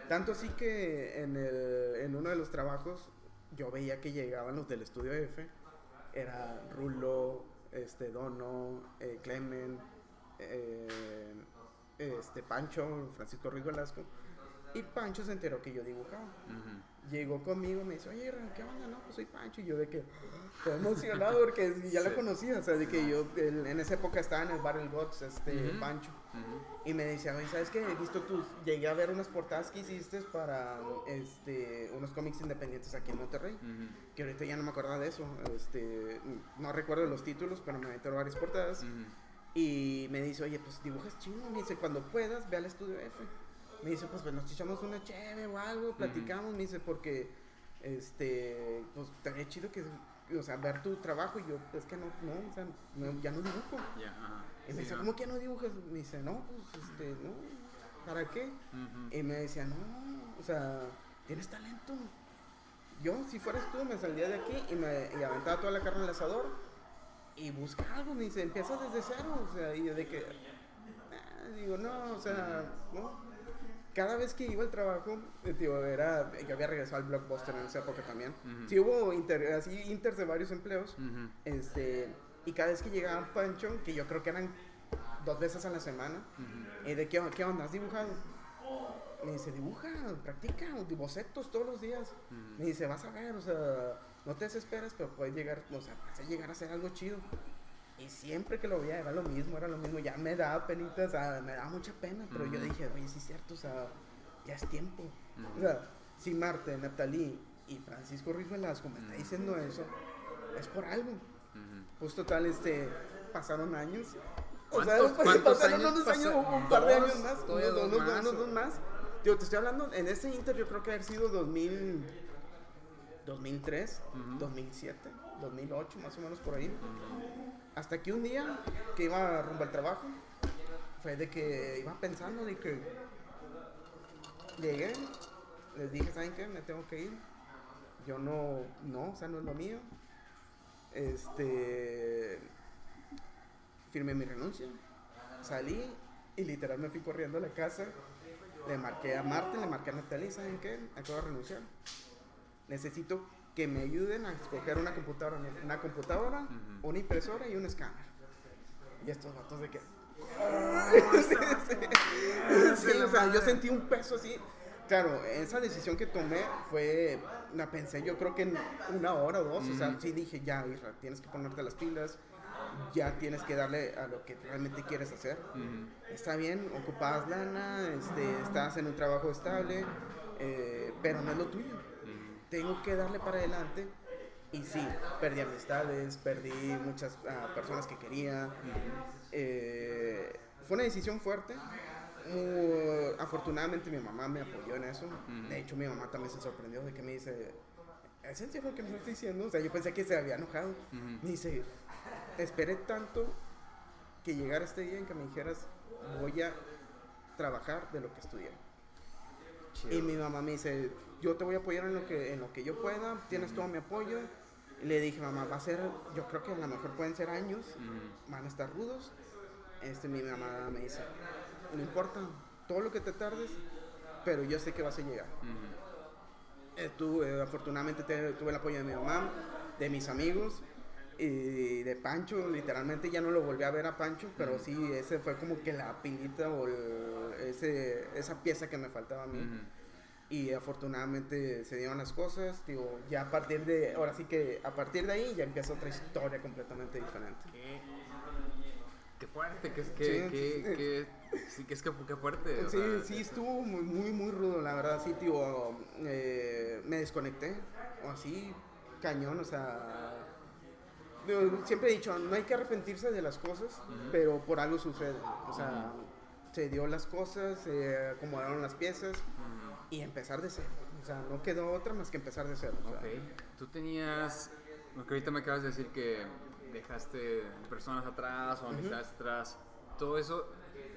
Tanto así que en, el, en uno de los trabajos yo veía que llegaban los del estudio F. Era Rulo, este, Dono, eh, Clemen, eh, este, Pancho, Francisco Ruiz Velasco. Y Pancho se enteró que yo dibujaba. Llegó conmigo, me dice, oye, ¿qué onda? No, pues soy Pancho. Y yo de que, estoy emocionado porque ya Sí. conocía. O sea, de que yo el- en esa época estaba en el Battle Gods, este, Ujú. Pancho. Ujú. Y me decía, oye, ¿sabes qué? He visto tus... Llegué a ver unas portadas que hiciste para este, unos cómics independientes aquí en Monterrey. Que ahorita ya no me acordaba de eso. Este, no recuerdo los títulos, pero me metieron varias portadas. Y me dice, oye, pues dibujas chido. Me dice, cuando puedas, ve al estudio F. Me dice, pues, pues nos echamos una cheve o algo, platicamos. Me dice, porque, este, pues estaría chido que, o sea, ver tu trabajo. Y yo, es que no, no, o sea, no, ya no dibujo. Y me Sí, dice, ¿no? ¿cómo que ya no dibujas? Me dice, no, pues, este, no, ¿para qué? Y me decía, no, o sea, tienes talento. Yo, si fueras tú, me salía de aquí y me y aventaba toda la carne al asador y busca algo. Me dice, empieza desde cero. O sea, y yo de que, ah, digo, no, o sea, no. Cada vez que iba al trabajo, eh, tío, era, yo había regresado al Blockbuster en esa época también. Ujú. Sí hubo inter, así inters de varios empleos. Ujú. Este, y cada vez que llegaba Pancho, que yo creo que eran dos veces a la semana, Ujú. ¿y de qué, qué onda? ¿Has dibujado? Me dice, dibuja, practica, bocetos todos los días. Me dice, vas a ver, o sea, no te desesperes, pero puedes llegar, o sea, vas a llegar a hacer algo chido. Y siempre que lo veía era lo mismo, era lo mismo. Ya me daba penita, o sea, me daba mucha pena, pero yo dije, oye, sí es cierto, o sea, ya es tiempo. Ujú. O sea, si Marte, Natalí y Francisco Ruiz Velasco me está diciendo eso, es por algo. Pues total, este, pasaron años. O ¿Cuántos- sea, cuántos pasaron años unos años, pasa- un par de dos, años más, unos, dos unos- más, unos o- dos más. Digo, te estoy hablando, en ese inter yo creo que haber sido 2000, 2003, Ujú. 2007, 2008, más o menos por ahí. Hasta que un día que iba rumbo al trabajo, fue de que iba pensando de que llegué, les dije, ¿saben qué? Me tengo que ir. Yo no, no, o sea, no es lo mío. Este, firmé mi renuncia, salí y literal me fui corriendo a la casa. Le marqué a Marte, le marqué a Natalia, ¿saben qué? Acabo de renunciar. Necesito que me ayuden a escoger una computadora, una computadora, una impresora y un escáner. Y estos datos de que sí, o sea, yo sentí un peso así. Claro, esa decisión que tomé fue, la pensé yo creo que en una hora o dos, o sea, sí dije, ya, tienes que ponerte las pilas, ya tienes que darle a lo que realmente quieres hacer. Está bien, ocupadas lana, este, estás en un trabajo estable, eh, pero no es lo tuyo. Tengo que darle para adelante. Y sí, perdí amistades, perdí muchas ah, personas que quería. Eh, fue una decisión fuerte, uh, afortunadamente mi mamá me apoyó en eso. De hecho, mi mamá también se sorprendió de que me dice, ¿es en serio lo que me estás diciendo? O sea, yo pensé que se había enojado. Me dice, esperé tanto que llegara este día en que me dijeras, voy a trabajar de lo que estudié. Chido. Y mi mamá me dice, yo te voy a apoyar en lo que, en lo que yo pueda, tienes todo mi apoyo. Y le dije, mamá, va a ser, yo creo que a lo mejor pueden ser años, Ujú. van a estar rudos. Este, mi mamá me dice, no importa, todo lo que te tardes, pero yo sé que vas a llegar. Eh, tu- eh, afortunadamente te- tuve el apoyo de mi mamá, de mis amigos y de Pancho. Literalmente ya no lo volví a ver a Pancho, pero sí, ese fue como que la pilita o el- ese, esa pieza que me faltaba a mí. Y afortunadamente se dieron las cosas. Digo, ya a partir de, ahora sí que a partir de ahí ya empieza otra historia completamente diferente. Qué, qué fuerte, que es que, Sí, que, que- sí, que es que, qué fuerte. Sí, sea, sí, estuvo muy, muy, muy rudo, la verdad, sí, tío, eh, me desconecté, o así, cañón, o sea, siempre he dicho, no hay que arrepentirse de las cosas, Ujú. pero por algo sucede, o sea, se dio las cosas, se acomodaron las piezas Ujú. y empezar de cero, o sea, no quedó otra más que empezar de cero. o sea. Ok. Tú tenías. Porque ahorita me acabas de decir que dejaste personas atrás o amistades atrás. Todo eso,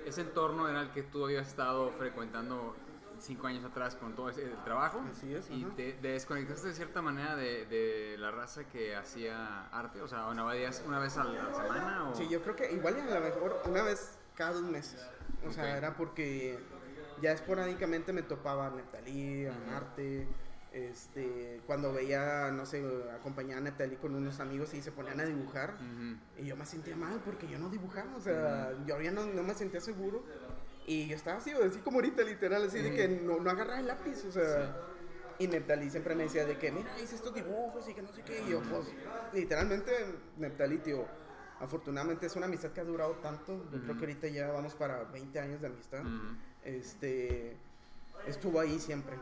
ese entorno era el que tú habías estado frecuentando cinco años atrás con todo ese, el trabajo. Así es, Y te, te desconectaste de cierta manera de, de la raza que hacía arte. O sea, una vez, una vez a la semana. O... Sí, yo creo que igual a lo mejor una vez cada dos meses. O sea, era porque ya esporádicamente me topaba Neptalí, Ujú. Marte. Este, cuando veía, no sé, acompañaba a Neptalí con unos amigos y se ponían a dibujar. Y yo me sentía mal porque yo no dibujaba, o sea, yo ya no, no me sentía seguro. Y yo estaba así, así como ahorita, literal, así de Ujú. que no, no agarraba el lápiz, o sea. Y Neptalí siempre me decía de que, mira, hice estos dibujos y que no sé qué. Y yo, pues, literalmente, Neptalí, tío, afortunadamente es una amistad que ha durado tanto. Yo creo Ujú. que ahorita ya vamos para 20 años de amistad. Ujú. Este, estuvo ahí siempre.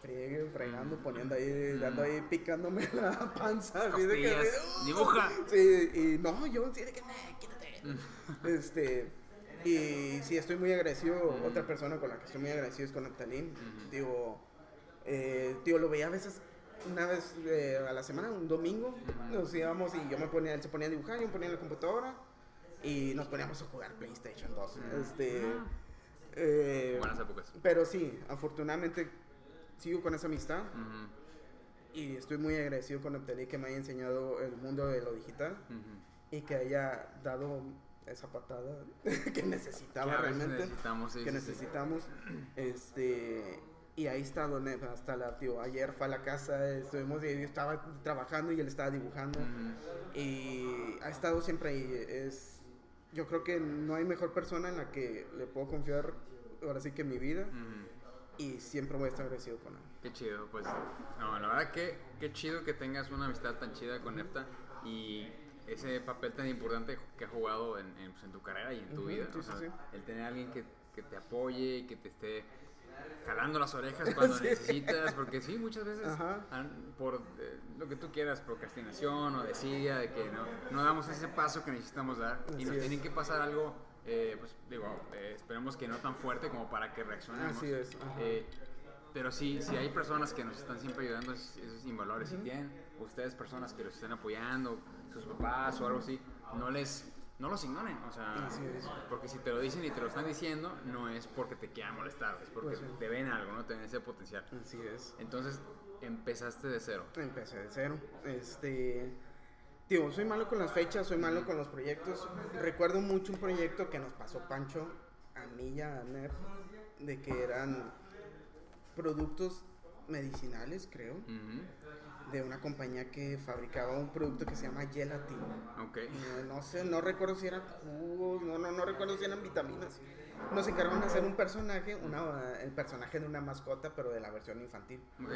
Friegue, fregando, poniendo ahí, dando ahí, picándome la panza. así de que- Costillas, dibuja. Sí, y no, yo sí de que, "Nah, quítate. Este, y sí, estoy muy agradecido. Otra persona con la que estoy muy agradecido es con. Digo, eh, tío, lo veía a veces, una vez eh, a la semana, un domingo. Nos íbamos y yo me ponía, él se ponía a dibujar, yo me ponía en la computadora. Y nos poníamos a jugar PlayStation 2. Ujú. Este, eh, Buenas épocas. pero sí, afortunadamente sigo con esa amistad. Y estoy muy agradecido con Neptalí que me haya enseñado el mundo de lo digital y que haya dado esa patada que necesitaba Que realmente, necesitamos, sí, que sí, sí. necesitamos. Este, y ahí está Don Ed, hasta la, tío, ayer fue a la casa, estuvimos, y yo estaba trabajando y él estaba dibujando. Y ha estado siempre ahí. Es, yo creo que no hay mejor persona en la que le puedo confiar, ahora sí que mi vida, y siempre voy a estar agradecido con él. Qué chido, pues. No, la verdad que qué chido que tengas una amistad tan chida con Nefta y ese papel tan importante que ha jugado en, en, pues, en tu carrera y en tu vida. sí, o sí, sea, sí. El tener a alguien que, que te apoye y que te esté jalando las orejas cuando Sí. necesitas, porque sí, muchas veces han- por eh, lo que tú quieras, procrastinación o desidia, de que no, no damos ese paso que necesitamos dar y nos es. tienen que pasar algo, eh, pues digo, eh, esperemos que no tan fuerte como para que reaccionemos. Así es, ajá. Eh, pero sí, si hay personas que nos están siempre ayudando, es- eso es invaluable. Si tienen ustedes personas que los estén apoyando, sus papás o algo así, no les no los ignoren, o sea, Así es. porque si te lo dicen y te lo están diciendo, no es porque te quieran molestar, es porque Pues sí. te ven algo, no te ven ese potencial. Así es. Entonces, empezaste de cero. Empecé de cero. Este. Tío, soy malo con las fechas, soy malo con los proyectos. Recuerdo mucho un proyecto que nos pasó Pancho, a mí y a Ner, de que eran productos medicinales, creo, Ujú. De una compañía que fabricaba un producto que se llama Gelatin. Ok. Eh, No sé, no recuerdo si eran jugos, no, no, no recuerdo si eran vitaminas. Nos encargaron de hacer un personaje, una, el personaje de una mascota, pero de la versión infantil. Ok.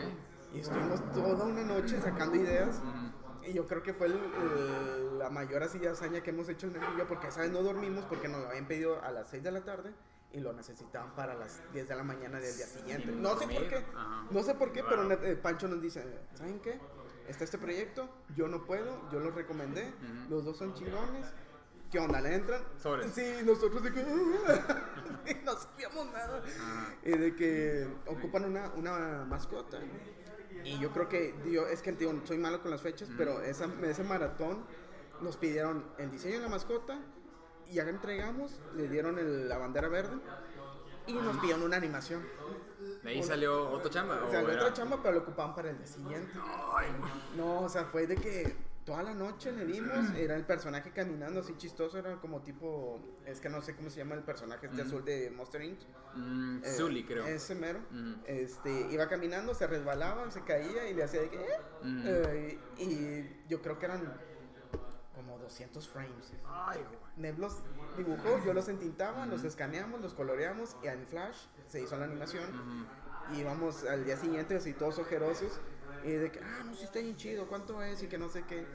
Y estuvimos toda una noche sacando ideas. Ujú. Y yo creo que fue el- el- la mayor así hazaña que hemos hecho en el día, porque esa vez no dormimos porque nos lo habían pedido a las 6 de la tarde y lo necesitaban para las 10 de la mañana del día siguiente. No sé por qué, no sé por qué, pero eh, Pancho nos dice, ¿saben qué? Está este proyecto, yo no puedo, yo lo recomendé, los dos son chingones, ¿qué onda? ¿Le entran? Sobres. Sí, nosotros de que no sabíamos nada. Y de que ocupan una, una mascota. Y yo creo que, digo, es que tío, soy malo con las fechas, pero esa, ese maratón nos pidieron el diseño de la mascota y ya la entregamos, le dieron el- la bandera verde y nos pidieron una animación. ¿De ahí salió otro chamba? O era- otra chamba, pero lo ocupaban para el día siguiente. Ay, No, o sea, fue de que toda la noche le dimos, era el personaje caminando así chistoso, era como tipo, es que no sé cómo se llama el personaje este azul de Monster Inc. mm, Eh, Zully, creo. Ese mero. Este, iba caminando, se resbalaba, se caía y le hacía de que... "Eh", eh, y yo creo que eran como 200 frames. Ay, güey. Neblos dibujó, yo los entintaba, los escaneamos, los coloreamos y en Flash se hizo la animación. Y íbamos al día siguiente así todos ojerosos y de que, ah, no, sí está bien chido, ¿cuánto es? Y que no sé qué.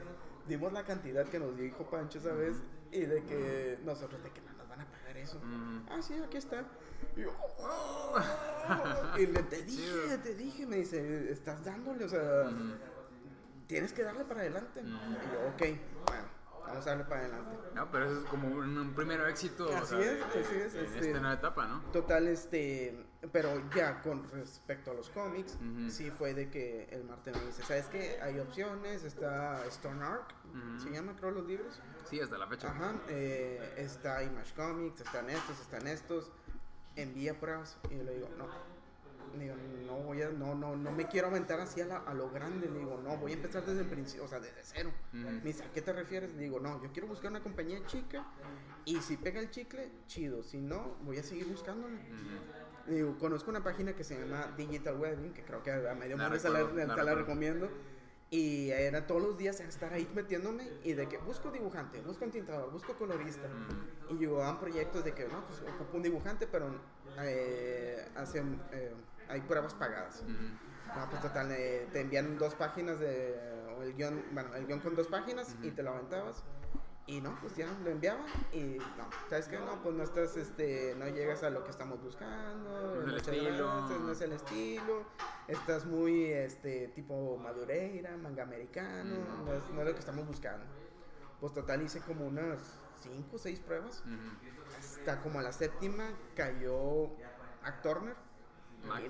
Dimos la cantidad que nos dijo Pancho esa vez y de que nosotros de que no nos van a pagar eso. Ah, sí, aquí está. Y, yo, "Oh". y le te dije, te dije, me dice, estás dándole, o sea, tienes que darle para adelante. Y yo, ok, bueno, vamos a darle para adelante. No, pero eso es como un, un primero éxito. o Así sea, es, así es, En este- esta nueva etapa, ¿no? Total, este, pero ya con respecto a los cómics, sí fue de que el Marte me dice, ¿sabes qué? Hay opciones, está Stone Arc, Ujú. se llama, creo, los libros. Sí, hasta la fecha. Ajá, eh, está Image Comics, están estos, están estos, envía pruebas. Y yo le digo, no, digo, no voy a, no, no, no me quiero aventar así a, la- a lo grande, le digo, no, voy a empezar desde el principio, o sea, desde cero. Ujú. Me dice, ¿a qué te refieres? Le digo, no, yo quiero buscar una compañía chica y si pega el chicle, chido, si no, voy a seguir buscándole. Ujú. Le digo, conozco una página que se llama Digital Wedding, que creo que a medio La mundo se la, la la recuerdo. recomiendo. Y era todos los días estar ahí metiéndome y de que busco dibujante, busco tintador, busco colorista. Ujú. Y llegaban proyectos de que, no, pues ocupo un dibujante, pero eh, hacen, eh, hay pruebas pagadas. No, pues total, eh, te envían dos páginas de, o el guion, bueno, el guion con dos páginas y te lo aventabas. Y no, pues ya lo enviaba y no, ¿sabes qué? No, pues no estás, este, no llegas a lo que estamos buscando. No es el estilo. gracias, no es el estilo. Estás muy, este, tipo madureira, manga americano, Mm. no, es, no es lo que estamos buscando. Pues total hice como unas cinco o seis pruebas. Hasta como a la séptima cayó Y-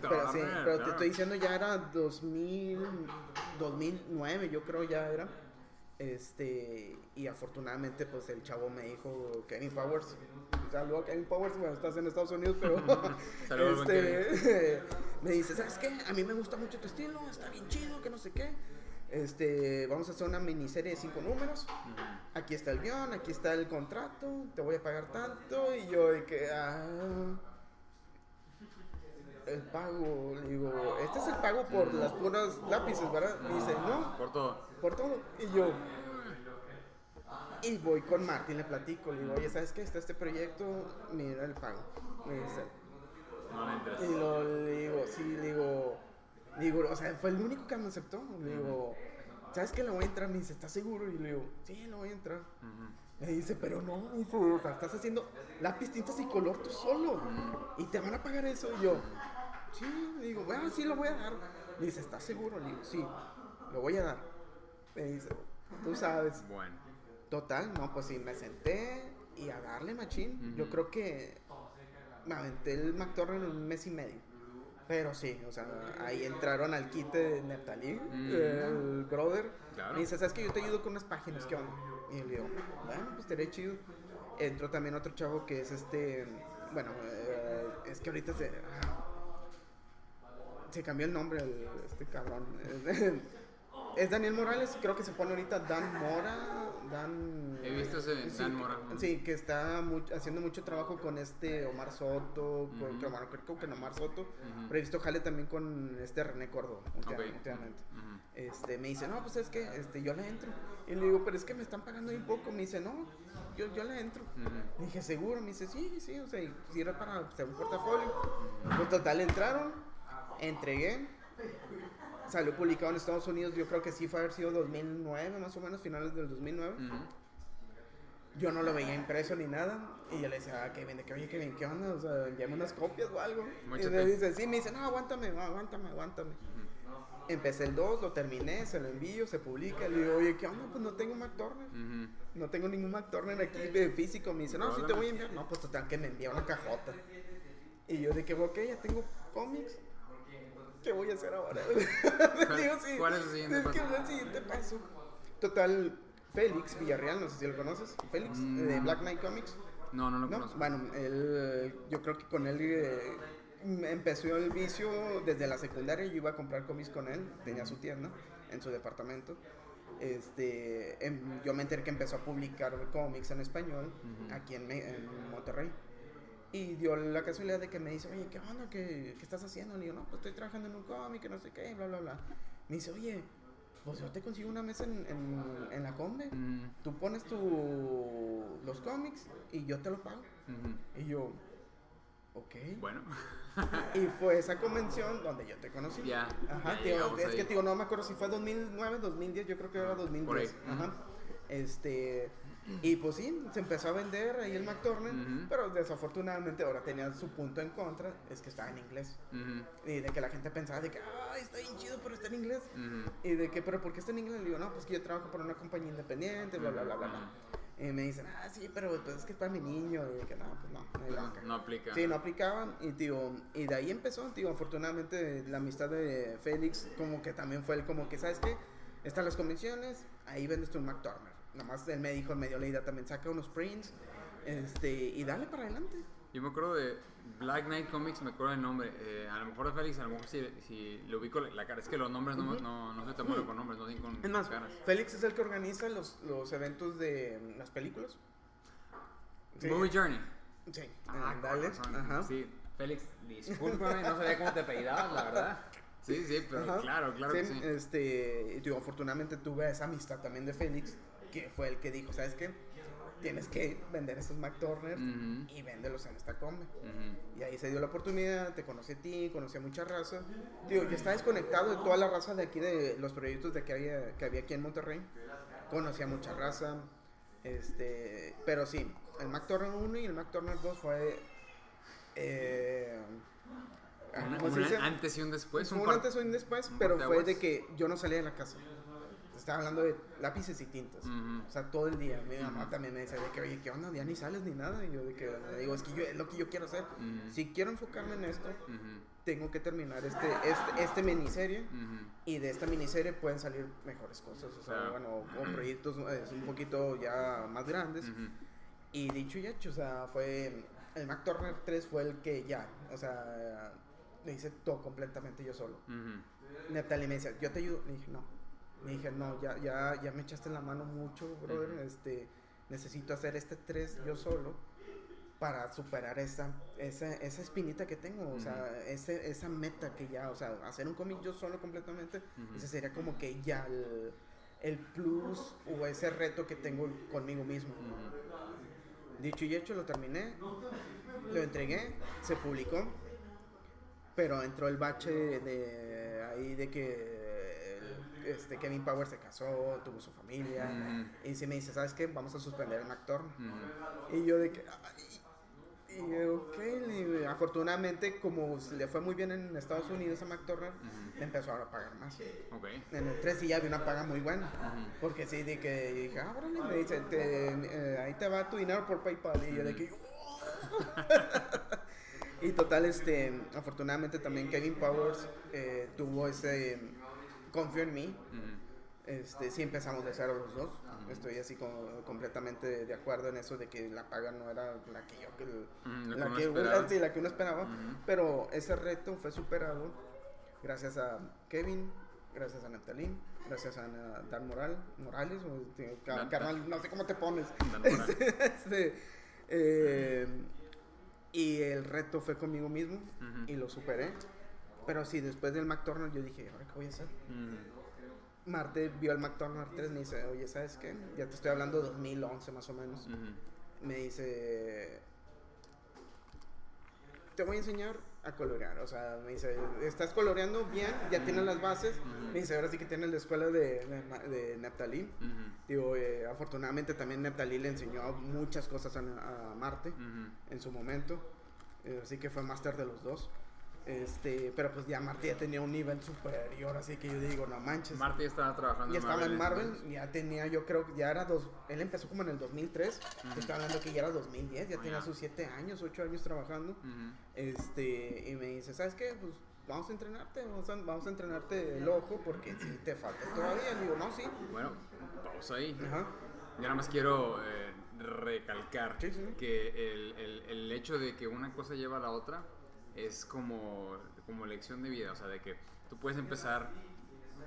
pero sí, pero te estoy diciendo ya era 2000, 2009 yo creo ya era. Este, y afortunadamente pues el chavo me dijo Kevin Powers. Saludos a Kevin Powers, bueno, estás en Estados Unidos, pero Saludos, este, me dice, ¿sabes qué? A mí me gusta mucho tu estilo, está bien chido, que no sé qué. Este, vamos a hacer una miniserie de cinco números. Aquí está el guion, aquí está el contrato, te voy a pagar tanto. Y yo de que, ah, el pago, le digo, este es el pago por las puras lápices, ¿verdad? Me dice, no, Por todo. por todo. Y yo, y voy con Martín, le platico, le digo, oye, ¿sabes qué? Está este proyecto, mira el pago. Me dice, No me interesa. y lo, le digo, sí, le digo, le digo, o sea, fue el único que me aceptó. Le digo, ¿sabes qué? Le voy a entrar. Me dice, ¿estás seguro? Y le digo, sí, le voy a entrar. Ujú. Me dice, pero no, o sea, estás haciendo lápiz, tintas y color tú solo. Y te van a pagar eso. Y yo, sí, le digo, bueno, sí, lo voy a dar. Me dice, ¿estás seguro? Le digo, sí, lo voy a dar. Me dice, tú sabes. Bueno. Total, no, pues sí, me senté y a darle machín. Yo creo que me aventé el McTorrent en un mes y medio. Pero sí, o sea, ahí entraron al kit de Neptalí, Mm. el brother. Claro. Me dice, ¿sabes que Yo te ayudo con unas páginas, ¿qué onda? Y yo le digo, bueno, pues estaría chido. Entró también otro chavo que es este, bueno, eh, es que ahorita se... Se cambió el nombre, el- este cabrón. Es Daniel Morales, creo que se pone ahorita Dan Mora. Dan. He visto ese sí, Dan Mora. Sí, que está haciendo mucho trabajo con este Omar Soto. con- Ujú. que Omar- creo que Omar Soto. Ujú. Pero he visto jale también con este René Córdoba. ultima- Ok. últimamente. Ujú. Este, me dice, no, pues es que este, yo le entro. Y le digo, pero es que me están pagando bien poco. Me dice, no, yo, yo le entro. Le dije, seguro. Me dice, sí, sí, o sea, y sirve para hacer un portafolio. Pues total, entraron, entregué. Salió publicado en Estados Unidos, yo creo que sí fue haber sido 2009, más o menos, finales del 2009. Ujú. Yo no lo veía impreso ni nada. Y yo le decía, ah, Kevin, de que, oye, Kevin, ¿qué onda? O sea, envíame unas copias o algo. Y me dice, sí, me dice, no, aguántame, no, aguántame, aguántame. Empecé el 2, lo terminé, se lo envío, se publica. Le digo, oye, ¿qué onda? Pues no tengo Mac Turner. Ujú. No tengo ningún Mac Turner aquí de físico. Me dice, no, sí te voy a enviar. No, pues total que me envía una cajota. Y yo de que, ok, ya tengo cómics. ¿Qué voy a hacer ahora? Digo, sí, cuál es el siguiente es que paso? es el siguiente paso. Total, Félix Villarreal, no sé si lo conoces. Félix, Mm. de Black Knight Comics. No, no lo ¿no? conozco. Bueno, él, yo creo que con él eh, empezó el vicio desde la secundaria. Yo iba a comprar cómics con él, tenía su tienda en su departamento. Este, em, yo me enteré que empezó a publicar cómics en español aquí en Monterrey. Y dio la casualidad de que me dice, oye, ¿qué onda? ¿Qué, qué estás haciendo? Le digo, no, pues estoy trabajando en un cómic, que no sé qué, bla, bla, bla. Me dice, oye, pues yo te consigo una mesa en, en, en la Combe. Mm, Tú pones tu, los cómics y yo te lo pago. ujú. Y yo, ok. Bueno, Y fue esa convención donde yo te conocí. ya. Ajá, ya tío, es ahí. que tío, no me acuerdo si fue 2009, 2010, yo creo que era 2010. Por ahí. Ajá. Este, y pues sí, se empezó a vender ahí el McTurner, Ujú. pero desafortunadamente ahora tenía su punto en contra, es que estaba en inglés. Ujú, Y de que la gente pensaba de que, ay, está bien chido, pero está en inglés. ujú. Y de que, pero ¿por qué está en inglés? Le digo, no, pues que yo trabajo para una compañía independiente, bla, bla, bla, bla. bla. Y me dicen, ah, sí, pero pues es que es para mi niño. Y de que, no, pues no, no No, no aplica. Sí, no aplicaban y tío, y de ahí empezó, tío, afortunadamente la amistad de Félix como que también fue el como que, ¿sabes qué? Están las convenciones, ahí vendes tu Mac Turner. Nomás él me dijo, me dio la idea también, saca unos prints, este, y dale para adelante. Yo me acuerdo de Black Knight Comics, me acuerdo del nombre. Eh, a lo mejor de Félix, a lo mejor si, si le ubico la, cara. Es que los nombres no, no, no soy tan bueno con nombres, no sé con Es más, caras. Félix es el que organiza los, los eventos de mm, las películas. Sí. Movie Journey. Sí, Ah, dale, ajá. Sí, Félix, discúlpame, no sabía cómo te apellidabas, la verdad. Sí, sí, pero Ajá. claro, claro que sí. Este, digo, afortunadamente tuve esa amistad también de Félix, que fue el que dijo, ¿sabes qué? Tienes que vender esos Mac Turner Ujú, y véndelos en esta combe. ujú. Y ahí se dio la oportunidad, te conocí a ti, conocí a mucha raza. Digo, yo estaba desconectado de toda la raza de aquí, de los proyectos de que había, que había aquí en Monterrey. Conocí a mucha raza. Este, pero sí, el Mac Turner 1 y el Mac Turner 2 fue... Eh, antes y un después. Fue un antes o un después, un pero fue de que yo no salía de la casa. Estaba hablando de lápices y tintas. O sea, todo el día. Mi mamá también me decía de que, oye, ¿qué onda? Ya ni sales ni nada. Y yo de que, le digo, es que yo, es lo que yo quiero hacer. Si quiero enfocarme en esto, tengo que terminar este, este, este miniserie. Y de esta miniserie pueden salir mejores cosas. O sea, bueno, o proyectos eh, un poquito ya más grandes. Y dicho y hecho, o sea, fue. El Mac Turner 3 fue el que ya, o sea, le hice todo completamente yo solo. Natalie me decía, yo te ayudo. Le dije, no. Le dije, no, ya, ya, ya me echaste la mano mucho, brother. Este, necesito hacer este 3 yo solo para superar esa, esa, esa espinita que tengo, o sea, ese, esa meta que ya, o sea, hacer un cómic yo solo completamente, ese sería como que ya el, el plus o ese reto que tengo conmigo mismo. Dicho y hecho, lo terminé, lo entregué, se publicó, pero entró el bache de ahí de que este, Kevin Power se casó, tuvo su familia, y se me dice, ¿sabes qué? Vamos a suspender el actor. Ujú. Y yo de que... y y afortunadamente como le fue muy bien en Estados Unidos a McTurner, Ujú. le empezó a pagar más. En el 3 sí ya había una paga muy buena. Porque sí, de que dije, ah, órale, me dice, te- eh, ahí te va tu dinero por PayPal. Y yo de que, y total, este, afortunadamente también Kevin Powers eh, tuvo ese, confío en mí. Este, sí empezamos de cero los dos. Estoy así como completamente de acuerdo en eso de que la paga no era la que yo que, que la, que uno, esperaba. sí, la que uno esperaba. Ujú. Pero ese reto fue superado gracias a Kevin, gracias a Natalín, gracias a Dan Moral, Morales, o este, carnal, no sé cómo te pones. Dan Moral. Este, eh, y el reto fue conmigo mismo y lo superé. Pero sí, después del McTurner yo dije, ¿ahora qué voy a hacer? Ujú. Marte vio el McTurner 3 y me dice, oye, ¿sabes qué? Ya te estoy hablando de 2011 más o menos. Me dice, te voy a enseñar a colorear. O sea, me dice, estás coloreando bien, ya tienes las bases. Ujú. Me dice, ahora sí que tienes la escuela de, de, Neptalí. Digo, eh, afortunadamente también Neptalí le enseñó muchas cosas a, a Marte en su momento. Eh, así que fue máster de los dos. Este, pero pues ya Marty ya tenía un nivel superior, así que yo digo, no manches. Marty estaba trabajando ya estaba en Marvel, ya tenía, yo creo que ya era dos, él empezó como en el 2003, te estaba hablando que ya era 2010, ya Oh, tenía sus 7 años, 8 años trabajando. Este, y me dice, ¿sabes qué? Pues vamos a entrenarte, vamos a, vamos a entrenarte el ojo porque si te falta todavía. Le digo, no, sí. Bueno, pausa ahí. Ajá. Yo nada más quiero eh, recalcar Sí, sí. que el, el, el hecho de que una cosa lleva a la otra es como, como lección de vida. O sea, de que tú puedes empezar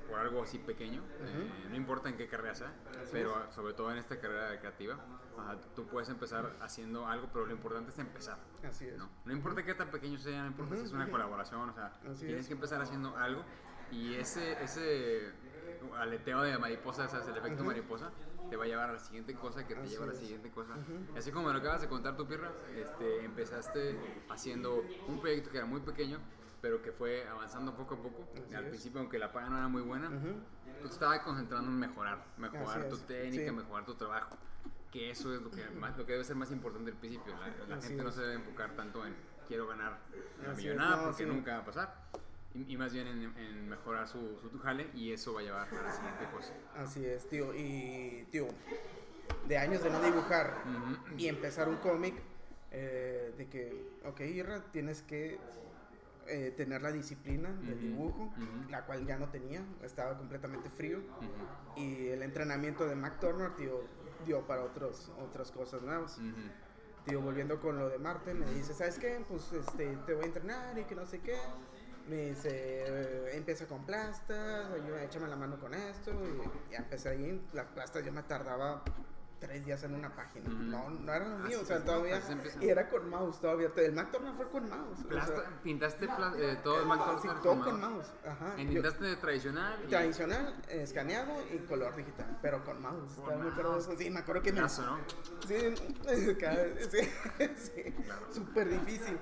por algo así pequeño, eh, no importa en qué carrera sea, pero sobre todo en esta carrera creativa, ajá, tú puedes empezar haciendo algo, pero lo importante es empezar. Así es. ¿no? No importa qué tan pequeño sea, no importa si es una colaboración, o sea, Así tienes es. que empezar haciendo algo y ese, ese aleteo de mariposa, ¿sabes? el efecto mariposa, te va a llevar a la siguiente cosa que te Así lleva a la siguiente cosa. Así como me lo acabas de contar tu pirra, este, empezaste haciendo un proyecto que era muy pequeño, pero que fue avanzando poco a poco. Así Al es. principio, aunque la paga no era muy buena, Ujú. tú te estabas concentrando en mejorar, mejorar Así tu es, técnica, sí. mejorar tu trabajo. Que eso es lo que, más, lo que debe ser más importante al principio. La, la gente no es. se debe enfocar tanto en quiero ganar es, millonada no, porque nunca va a pasar. Y, y más bien en, en mejorar su, su jale y eso va a llevar a la siguiente cosa. Así es, tío. Y, tío, de años de no dibujar y empezar un cómic, eh, de que, ok, Irra, tienes que eh, tener la disciplina del dibujo, la cual ya no tenía, estaba completamente frío. Ujú, Y el entrenamiento de Mac Turner, tío, dio para otros, otras cosas nuevas. Tío, volviendo con lo de Marte, me dice, ¿sabes qué? Pues este, te voy a entrenar y que no sé qué. Me dice, eh, empieza con plastas, yo, échame la mano con esto. Y ya empecé ahí. Las plastas yo me tardaba tres días en una página. No, no era lo mío, o sea, todavía. Y era con mouse todavía. El Mac Turner fue con mouse. o Plasta- sea, pintaste eh, todo el Mac sí, todo con con mouse. Ajá. Yo- Intentaste tradicional y tradicional, escaneado y color digital, pero con mouse. De mouse. Sí, me acuerdo que me, Caso, ¿no? Sí, cada- sí, sí, súper difícil.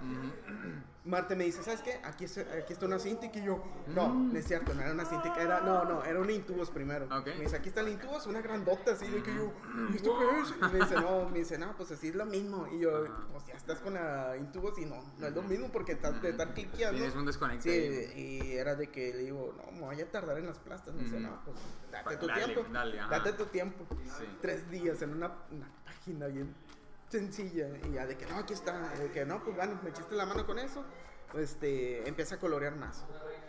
Marte me dice, ¿sabes qué? Aquí, es- aquí está una Cintiq y yo, no, no es cierto, no era una Cintiq, era, no, no, era un Intubos primero. Ok. Me dice, aquí está el Intubos, una grandota así, de que yo, ¿y esto qué es? Y me dice, no, me dice, no, pues así es lo mismo. Y yo, Ajá. pues ya estás con la Intubos y no, no es lo mismo porque estás de estar cliqueando. Tienes un desconecte. Sí, y era de que le digo, no, me voy a tardar en las plastas. Me dice, no, pues date tu dale, tiempo. dale, date tu tiempo. Sí. Tres días en una, una página bien sencilla. Y ya de que no, aquí está. De que no, pues bueno, me echaste la mano con eso. Este, empecé a colorear más.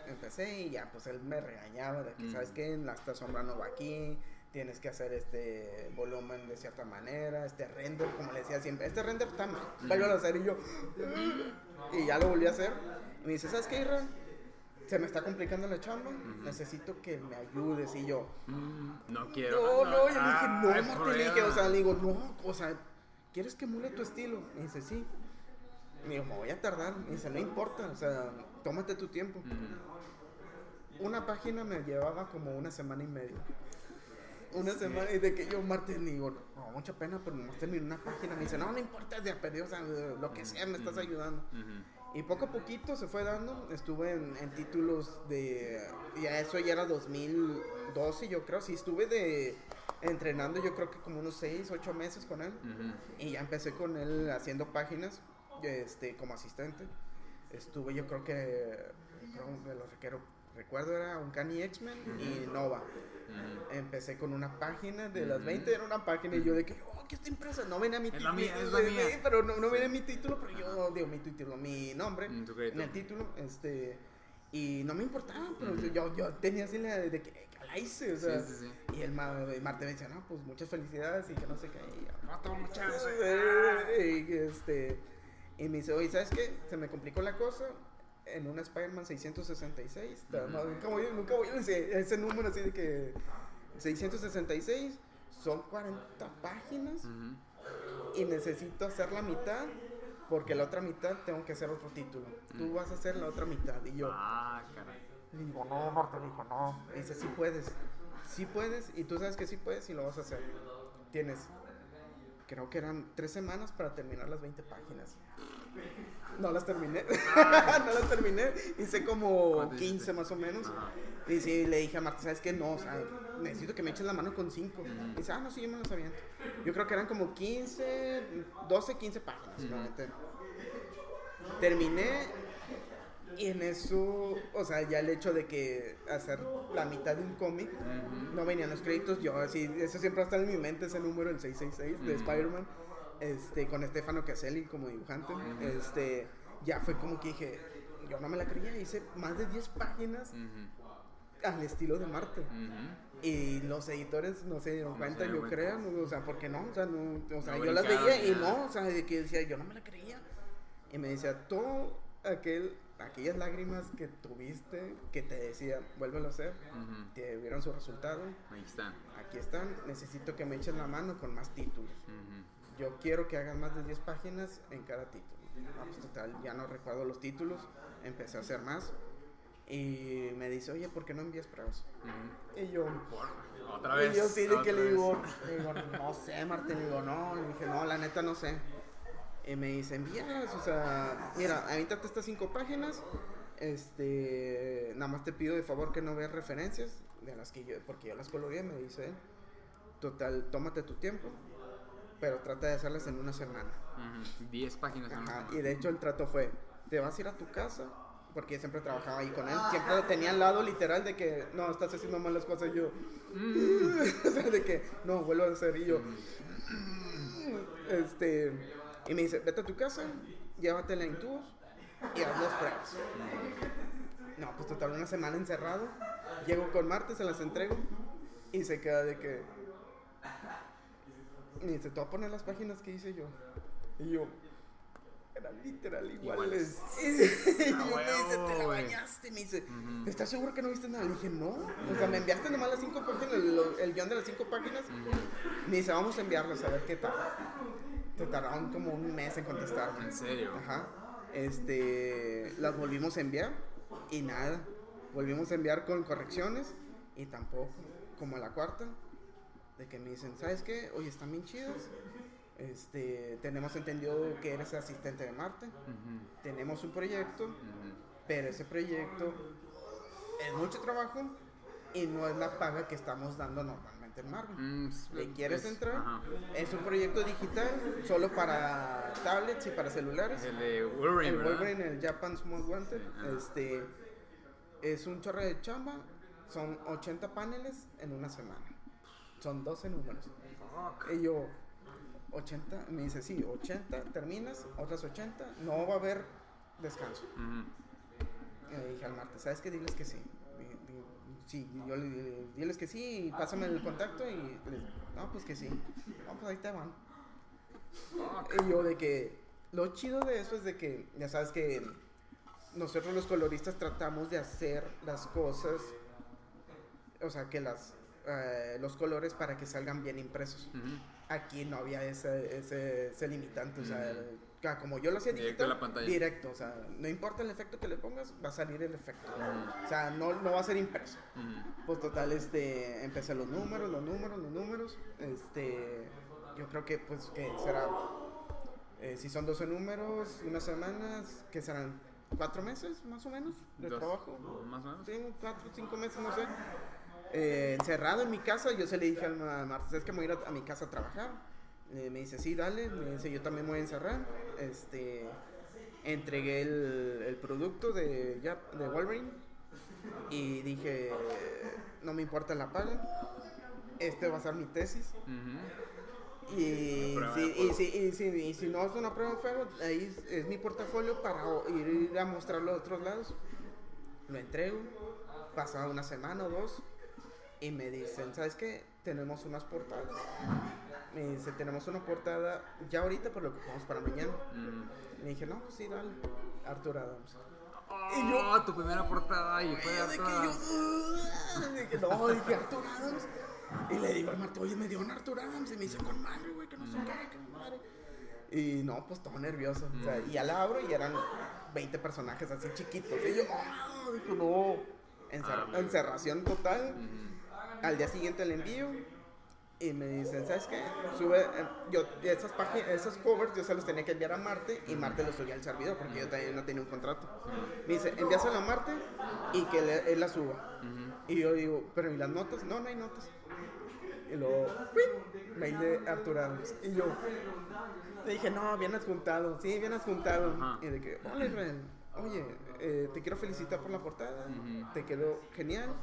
Empecé y ya, pues él me regañaba de que, Ujú. ¿sabes qué? Esta sombra no va aquí. Tienes que hacer este volumen de cierta manera, este render, como le decía siempre, este render está mal, vuelvo a hacer y yo, y ya lo volví a hacer. Y me dice, ¿sabes qué, Irra? Se me está complicando la chamba, necesito que me ayudes. Y yo, Mm, No quiero. no, no, yo le dije, Ah, no, hay Marta, le dije, o sea, le digo, no, o sea, ¿quieres que emule tu estilo? Me dice, sí. Me dijo, me voy a tardar. Me dice, no importa, o sea, tómate tu tiempo. Una página me llevaba como una semana y media. Una semana, y de que yo, Martín, digo, no, mucha pena, pero nomás terminé una página. Me dice, no, no importa, ya perdí, o sea, lo que sea, me estás ayudando. Y poco a poquito se fue dando. Estuve en, en títulos de. Ya eso ya era 2012, yo creo. Sí, estuve de entrenando, yo creo que como unos 6, 8 meses con él. Ujú. Y ya empecé con él haciendo páginas este, como asistente. Estuve, yo creo que. Creo, lo que quiero- recuerdo era un Cani X-Men y Nova. Ujú. Empecé con una página de las Ujú. 20, era una página y yo de que, oh, aquí está impresa, no venía mi Es la título, pero no, no venía mi título, pero yo digo mi título, mi nombre Mm, en el título, este, y no me importaba, pero yo, yo tenía así la de que hice, o sea, Sí, sí, sí. y el ma- el Marte me decía, no, pues muchas felicidades y que no sé qué, y yo, No tengo y, este, y me dice, oye, ¿sabes qué? Se me complicó la cosa en un Spider-Man 666. ta- no, nunca, voy, nunca voy a decir ese número así de que 666 son 40 páginas Ujú. y necesito hacer la mitad porque la otra mitad tengo que hacer otro título. Tú vas a hacer la otra mitad. Y yo, Ah, caray. Le digo, no, Marta, le dijo, no. Me dice, sí puedes. Sí puedes y tú sabes que sí puedes y lo vas a hacer. Tienes, creo que eran tres semanas para terminar las 20 páginas. No las terminé. no las terminé. Hice como ¿Cuántas 15 hiciste? más o menos. Ajá. Y sí, le dije a Marta, ¿sabes qué? No, o sea, necesito que me eches la mano con 5. Y dice, ah, no, sí, yo me las aviento. Yo creo que eran como 15, 12, 15 páginas. Realmente. Terminé Y en eso, o sea, ya el hecho de que hacer la mitad de un cómic, no venían los créditos, yo así, eso siempre está en mi mente, ese número, el 666 de Spider-Man, este, con Stefano Caselli como dibujante, este, ya fue como que dije, yo no me la creía, hice más de 10 páginas al estilo de Marte. Y los editores no se dieron No cuenta, se yo cuenta. creo, o sea, porque no, o sea, no, o sea No yo las veía y no, o sea, de que decía, yo no me la creía. Y me decía, todo aquel, aquellas lágrimas que tuviste, que te decía, vuélvelo a hacer, Ujú. te vieron su resultado, Ahí está. aquí están, necesito que me echen la mano con más títulos. Ujú. Yo quiero que hagas más de 10 páginas en cada título. Ah, pues total, ya no recuerdo los títulos, empecé a hacer más. Y me dice, oye, ¿por qué no envías pruebas? Ujú. Y yo, Otra vez. y yo sí, de que le digo, le digo, no sé, Martín, le digo, no, le dije, no, la neta no sé. Y me dice, envíalas, o sea, mira, avéntate estas cinco páginas, este, nada más te pido de favor que no veas referencias de las que yo, porque yo las coloreé, me dice. Total, tómate tu tiempo, pero trata de hacerlas en una semana. Ujú. 10 páginas en una semana. y de hecho el trato fue, te vas a ir a tu casa, porque yo siempre trabajaba ahí con él, siempre lo tenía al lado literal de que, no, estás haciendo mal las cosas, y yo, o sea, de que, no, vuelvo a hacer, y yo, este, y me dice, vete a tu casa, llévatela en tubos y haz las pruebas. No, pues total, una semana encerrado, llego con martes, se las entrego, y se queda de que, me dice, te voy a poner las páginas que hice yo, y yo, eran literal iguales. Y yo me dice, te la bañaste. Me dice. ¿estás seguro que no viste nada? Le dije, no. O sea, me enviaste nomás las cinco páginas, el, el guion de las cinco páginas. Me dice, vamos a enviarlas a ver qué tal. Te tardaron como un mes en contestarme. ¿En serio? Ajá. Este, las volvimos a enviar y nada. Volvimos a enviar con correcciones y tampoco. Como a la cuarta, de que me dicen, ¿sabes qué? Oye, están bien chidas. Este, tenemos entendido que eres asistente de Marte. Tenemos un proyecto, pero ese proyecto es mucho trabajo y no es la paga que estamos dando normalmente en Marvel. Mm, ¿Le quieres es- entrar? Ajá. Es un proyecto digital solo para tablets y para celulares. El de Wolverine, El ¿verdad? Wolverine, el Japan Small Wanted, Sí, este es un chorro de chamba. Son 80 paneles en una semana. Son 12 números. Fuck. Y yo, 80, me dice, sí, 80, terminas, otras 80, no va a haber descanso. Ujú. Y le dije al martes, ¿sabes qué? Diles que sí. Sí, yo le dije, diles que sí, pásame el contacto y no, pues que sí. No, pues ahí te van. Y yo de que, lo chido de eso es de que, ya sabes que nosotros los coloristas tratamos de hacer las cosas, o sea, que las, eh, los colores para que salgan bien impresos. Aquí no había ese, ese, ese limitante, o sea. Como yo lo hacía Directo digital, a la pantalla. directo, o sea, no importa el efecto que le pongas, va a salir el efecto. O sea, no, no va a ser impreso. Pues total, este, empecé los números, los números, los números, este, yo creo que pues que será, eh, si son 12 números, unas semanas, que serán cuatro meses más o menos de Dos, trabajo. Más o menos. Sí, cuatro, cinco meses, no sé. Eh, encerrado en mi casa, yo se le dije al ma- martes, es que me voy a ir a, a mi casa a trabajar. Eh, me dice, sí, dale. Me dice, yo también me voy a encerrar. Este, entregué el, el producto de, ya, de Wolverine y dije, no me importa la paga. Este va a ser mi tesis. Y de y, fuego. si, y, si, y si no es una prueba de fuego, ahí es, mi portafolio para ir a mostrarlo a otros lados. Lo entrego, pasa una semana o dos y me dicen, ¿sabes qué? Tenemos unas portadas. Me dice, tenemos una portada ya ahorita, pero lo ocupamos para mañana. Ujú. Le dije, no, pues sí, dale. Arthur Adams. Y yo, tu primera portada y fue de que yo, dije, no, dije Arthur Adams. Y le digo al Marto, oye, me dio un Arthur Adams. Y me dice, con madre, güey, que no sé qué, que con madre. Y no, pues todo nervioso. O sea, y ya la abro y eran 20 personajes así chiquitos. Y yo, ah, dije, no. Encer- Ah, encerración total. Al día siguiente le envío. Y me dicen, ¿sabes qué? Sube, eh, yo, esas páginas, esos covers yo se los tenía que enviar a Marte y Marte los subía al servidor porque yo también no tenía un contrato. Me dice, envíaselo a Marte y que le- él la suba. Y yo digo, ¿pero y las notas? No, no hay notas. Y luego, ¡ping! mail de Arthur Adams. Y yo le dije, no, bien adjuntado. Sí, bien adjuntado. Ajá. Y de que, hola Israel. oye, eh, te quiero felicitar por la portada, te quedó genial.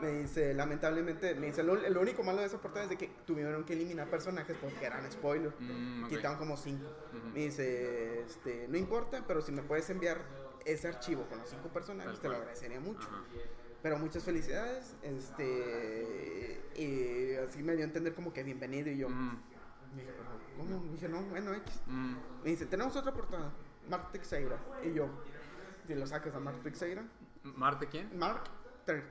Me dice, lamentablemente, me dice, lo, lo único malo de esa portada es de que tuvieron que eliminar personajes porque eran spoiler. Mm, ok. Quitaron como cinco. Ujú. Me dice, este, no importa, pero si me puedes enviar ese archivo con los cinco personajes, te lo agradecería mucho. Ajá. Pero muchas felicidades, este, y así me dio a entender como que bienvenido y yo, Mm, dije, "Pero, ¿cómo? Dije, no, bueno, X. mm. Me dice, tenemos otra portada, Mark Teixeira. Y yo, si lo sacas a Mark Teixeira, ¿Marte quién? Mark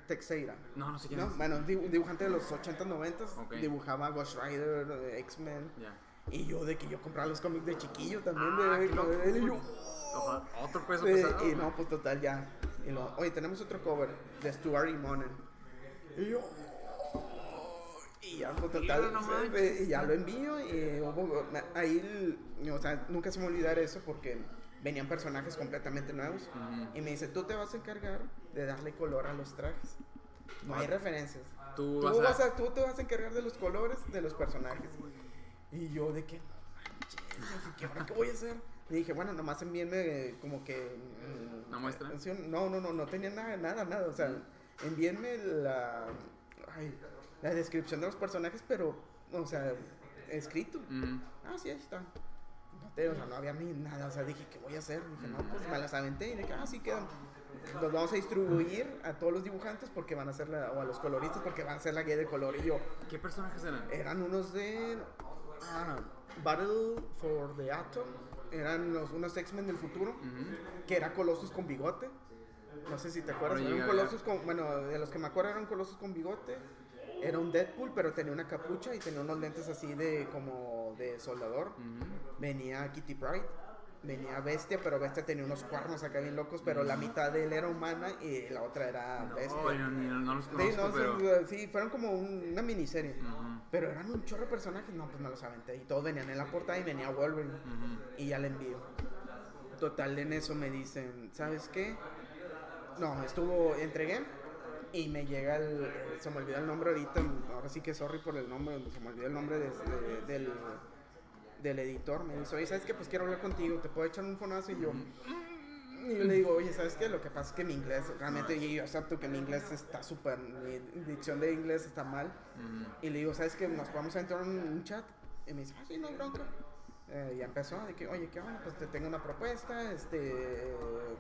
Teixeira. No, no sé quién ¿no? es. Bueno, dibu- dibujante de los 80s, 90s, Ok. dibujaba Ghost Rider, X-Men. Ya. Y yo de que yo compraba los cómics de chiquillo también Ah, de, qué loco. de él y yo. Otro peso pesado. y no, pues total ya. Y lo, oye, tenemos otro cover de Stuart y Monen. Y yo. Y ya, pues total. Y ya lo envío. Y hubo- ahí, o sea, nunca se me olvidar eso porque venían personajes completamente nuevos. Ujú. Y me dice, tú te vas a encargar de darle color a los trajes. No hay Ah. referencias. Tú Tú, vas a- vas a, tú te vas a encargar de los colores de los personajes. Y yo de que, manches, ¿qué ahora qué voy a hacer? Le dije, bueno, nomás envíenme como que... ¿Una muestra? eh, No, no, no, no tenía nada, nada, nada. O sea, envíenme la, ay, la descripción de los personajes, pero, o sea, escrito. Ah, sí, ahí está. No, te- o sea, no había ni nada. O sea, dije, ¿qué voy a hacer? Dije, no, pues me las aventé. Y dije, ah, sí quedan. Los vamos a distribuir a todos los dibujantes porque van a hacer la, o a los coloristas porque van a hacer la guía de color. Y yo, ¿Qué personajes eran? eran unos de ah, Battle for the Atom. Eran los, unos X-Men del futuro. Que era Colossus con bigote. No sé si te acuerdas. Ahora Era un llega ya. Colossus con, bueno, de los que me acuerdo eran Colossus con bigote. Era un Deadpool, pero tenía una capucha y tenía unos lentes así de como de soldador. Venía Kitty Pride, venía Bestia, pero Bestia tenía unos cuernos acá bien locos, pero la mitad de él era humana y la otra era No, Bestia. yo no los Sí, conozco, no, pero... sí, fueron como un- una miniserie. Ujú. Pero eran un chorro de personajes, no, pues me los aventé. Y todos venían en la portada y venía Wolverine. Y ya le envío. Total, en eso me dicen, ¿sabes qué? No, estuvo, entregué y me llega el, se me olvidó el nombre ahorita, ahora sí que sorry por el nombre, se me olvidó el nombre de- de- del, del editor, me dice, oye, ¿sabes qué? Pues quiero hablar contigo, ¿te puedo echar un fonazo? Y yo, y yo le digo, oye, ¿sabes qué? Lo que pasa es que mi inglés, realmente yo acepto que mi inglés está súper, mi dicción de inglés está mal. Y le digo, ¿sabes qué? Nos vamos a entrar en un chat. Y me dice, ah, sí, no bronca. Eh, ya empezó, de que, oye, ¿qué onda? Pues te tengo una propuesta, este,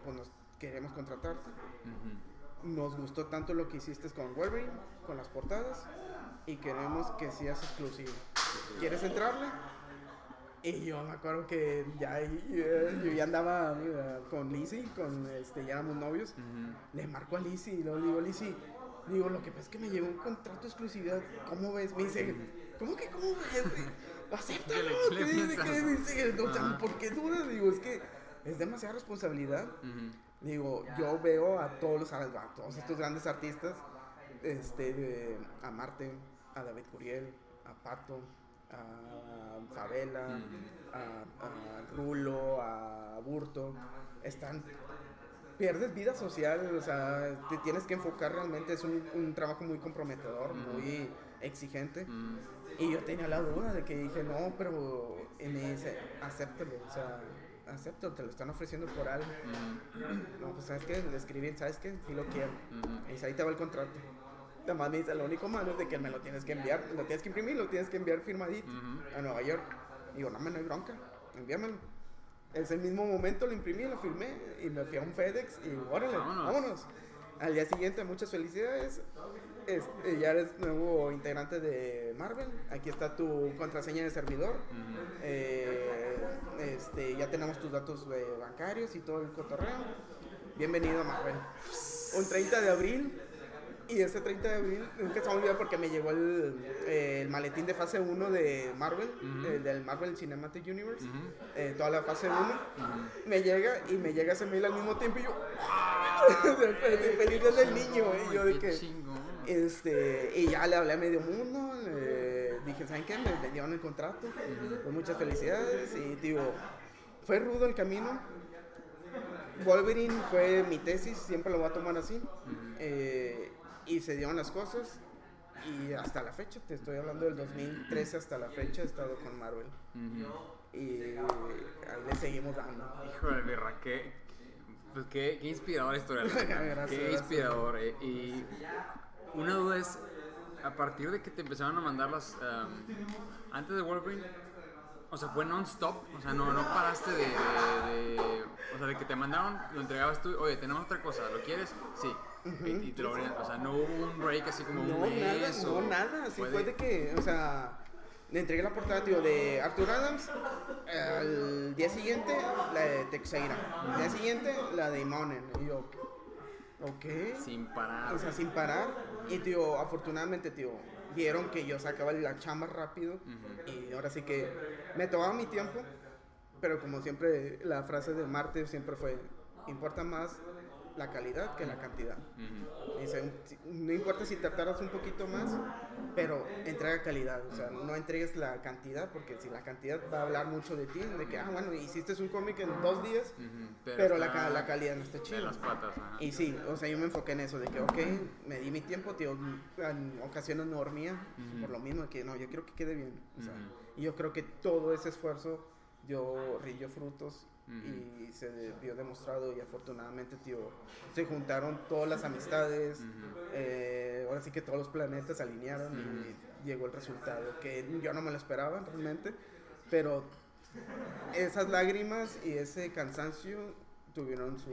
pues nos queremos contratarte. Ujú. Nos gustó tanto lo que hiciste con Wolverine, con las portadas, y queremos que seas exclusivo. ¿Quieres entrarle? Y yo me acuerdo que ya, ya- yo ya andaba eh, con Lizzie, con, este, ya éramos novios. Le marco a Lizzie y luego le digo, Lizzie, digo, lo que pasa es que me llegó un contrato de exclusividad, ¿cómo ves? Me dice, ¿cómo que cómo ves? Acéptalo, ¿Qué. ¿por qué dudas? Digo, es que es demasiada responsabilidad. Digo, yo veo a todos los a todos estos grandes artistas, este, de- a Marte, a David Curiel, a Pato, a Favela, a, a Rulo, a Burto, están pierdes vida social, o sea, te tienes que enfocar realmente, es un, un trabajo muy comprometedor, muy exigente. Ujú. Y yo tenía la duda de que dije, no, pero. Y me dice, acéptalo, o sea, acéptalo, te lo están ofreciendo por algo. No, pues sabes qué, le escribí, ¿sabes qué? Sí lo quiero. Y ahí te va el contrato. Además me dice, lo único malo es de que me lo tienes que enviar, lo tienes que imprimir, lo tienes que enviar firmadito a Nueva York. Digo, no, me no hay bronca, envíamelo. Ese mismo momento lo imprimí, lo firmé y me fui a un FedEx y órale, Vámonos. vámonos. Al día siguiente, muchas felicidades. Este, ya eres nuevo integrante de Marvel. Aquí está tu contraseña de servidor. Eh, este, ya tenemos tus datos eh, bancarios y todo el cotorreo. Bienvenido a Marvel. Un 30 de abril. Y ese 30 de abril, nunca se me olvidó porque me llegó el, eh, el maletín de fase 1 de Marvel, Ujú. el del Marvel Cinematic Universe, Ujú. eh, toda la fase 1. Ujú. Me llega y me llega ese mail al mismo tiempo y yo, fe- feliz del niño, eh, y yo de que, este, y ya le hablé a medio mundo, le dije, ¿saben qué? Me vendieron el contrato, pues muchas felicidades, y digo, fue rudo el camino. Wolverine fue mi tesis, siempre lo voy a tomar así. Eh, y se dieron las cosas, y hasta la fecha, te estoy hablando del 2013 hasta la fecha, he estado con Marvel. Y ahí le seguimos dando. Híjole, birra, qué, Pues qué, qué inspiradora historia. qué inspirador. eh, Y una duda es, a partir de que te empezaron a mandar las... um, antes de Wolverine, o sea, fue non-stop, o sea, no, no paraste de, de- de- O sea, de que te mandaron, lo entregabas tú, oye, tenemos otra cosa, ¿lo quieres? Sí. y, y te lo abrían, o sea, no hubo un break así como No, un mes nada, o- no, nada. Sí, fue de- que, o sea, le entregué la portada, tío, de Arthur Adams. Al día siguiente, la de Texeira. Al día siguiente, la de Imonen. Y yo, ok. Sin parar. O sea, sin parar. Y, tío, afortunadamente, tío, vieron que yo sacaba la chamba rápido. Y ahora sí que me tomaba mi tiempo. Pero como siempre, la frase de Marte siempre fue, importa más la calidad que la cantidad. Dice, no importa si te tardas un poquito más, pero entrega calidad. O sea, no entregues la cantidad, porque si la cantidad va a hablar mucho de ti, de que, ah, bueno, hiciste un cómic en dos días, pero, la, la calidad no está chida. las patas, ajá. Y sí, o sea, yo me enfoqué en eso, de que, ok, me di mi tiempo, tío, en ocasiones no dormía, Ujú. por lo mismo, que no, yo quiero que quede bien. O sea, y yo creo que todo ese esfuerzo dio, rindió frutos Y se vio demostrado y afortunadamente, tío, se juntaron todas las amistades, eh, ahora sí que todos los planetas se alinearon y llegó el resultado, que yo no me lo esperaba realmente, pero esas lágrimas y ese cansancio tuvieron su,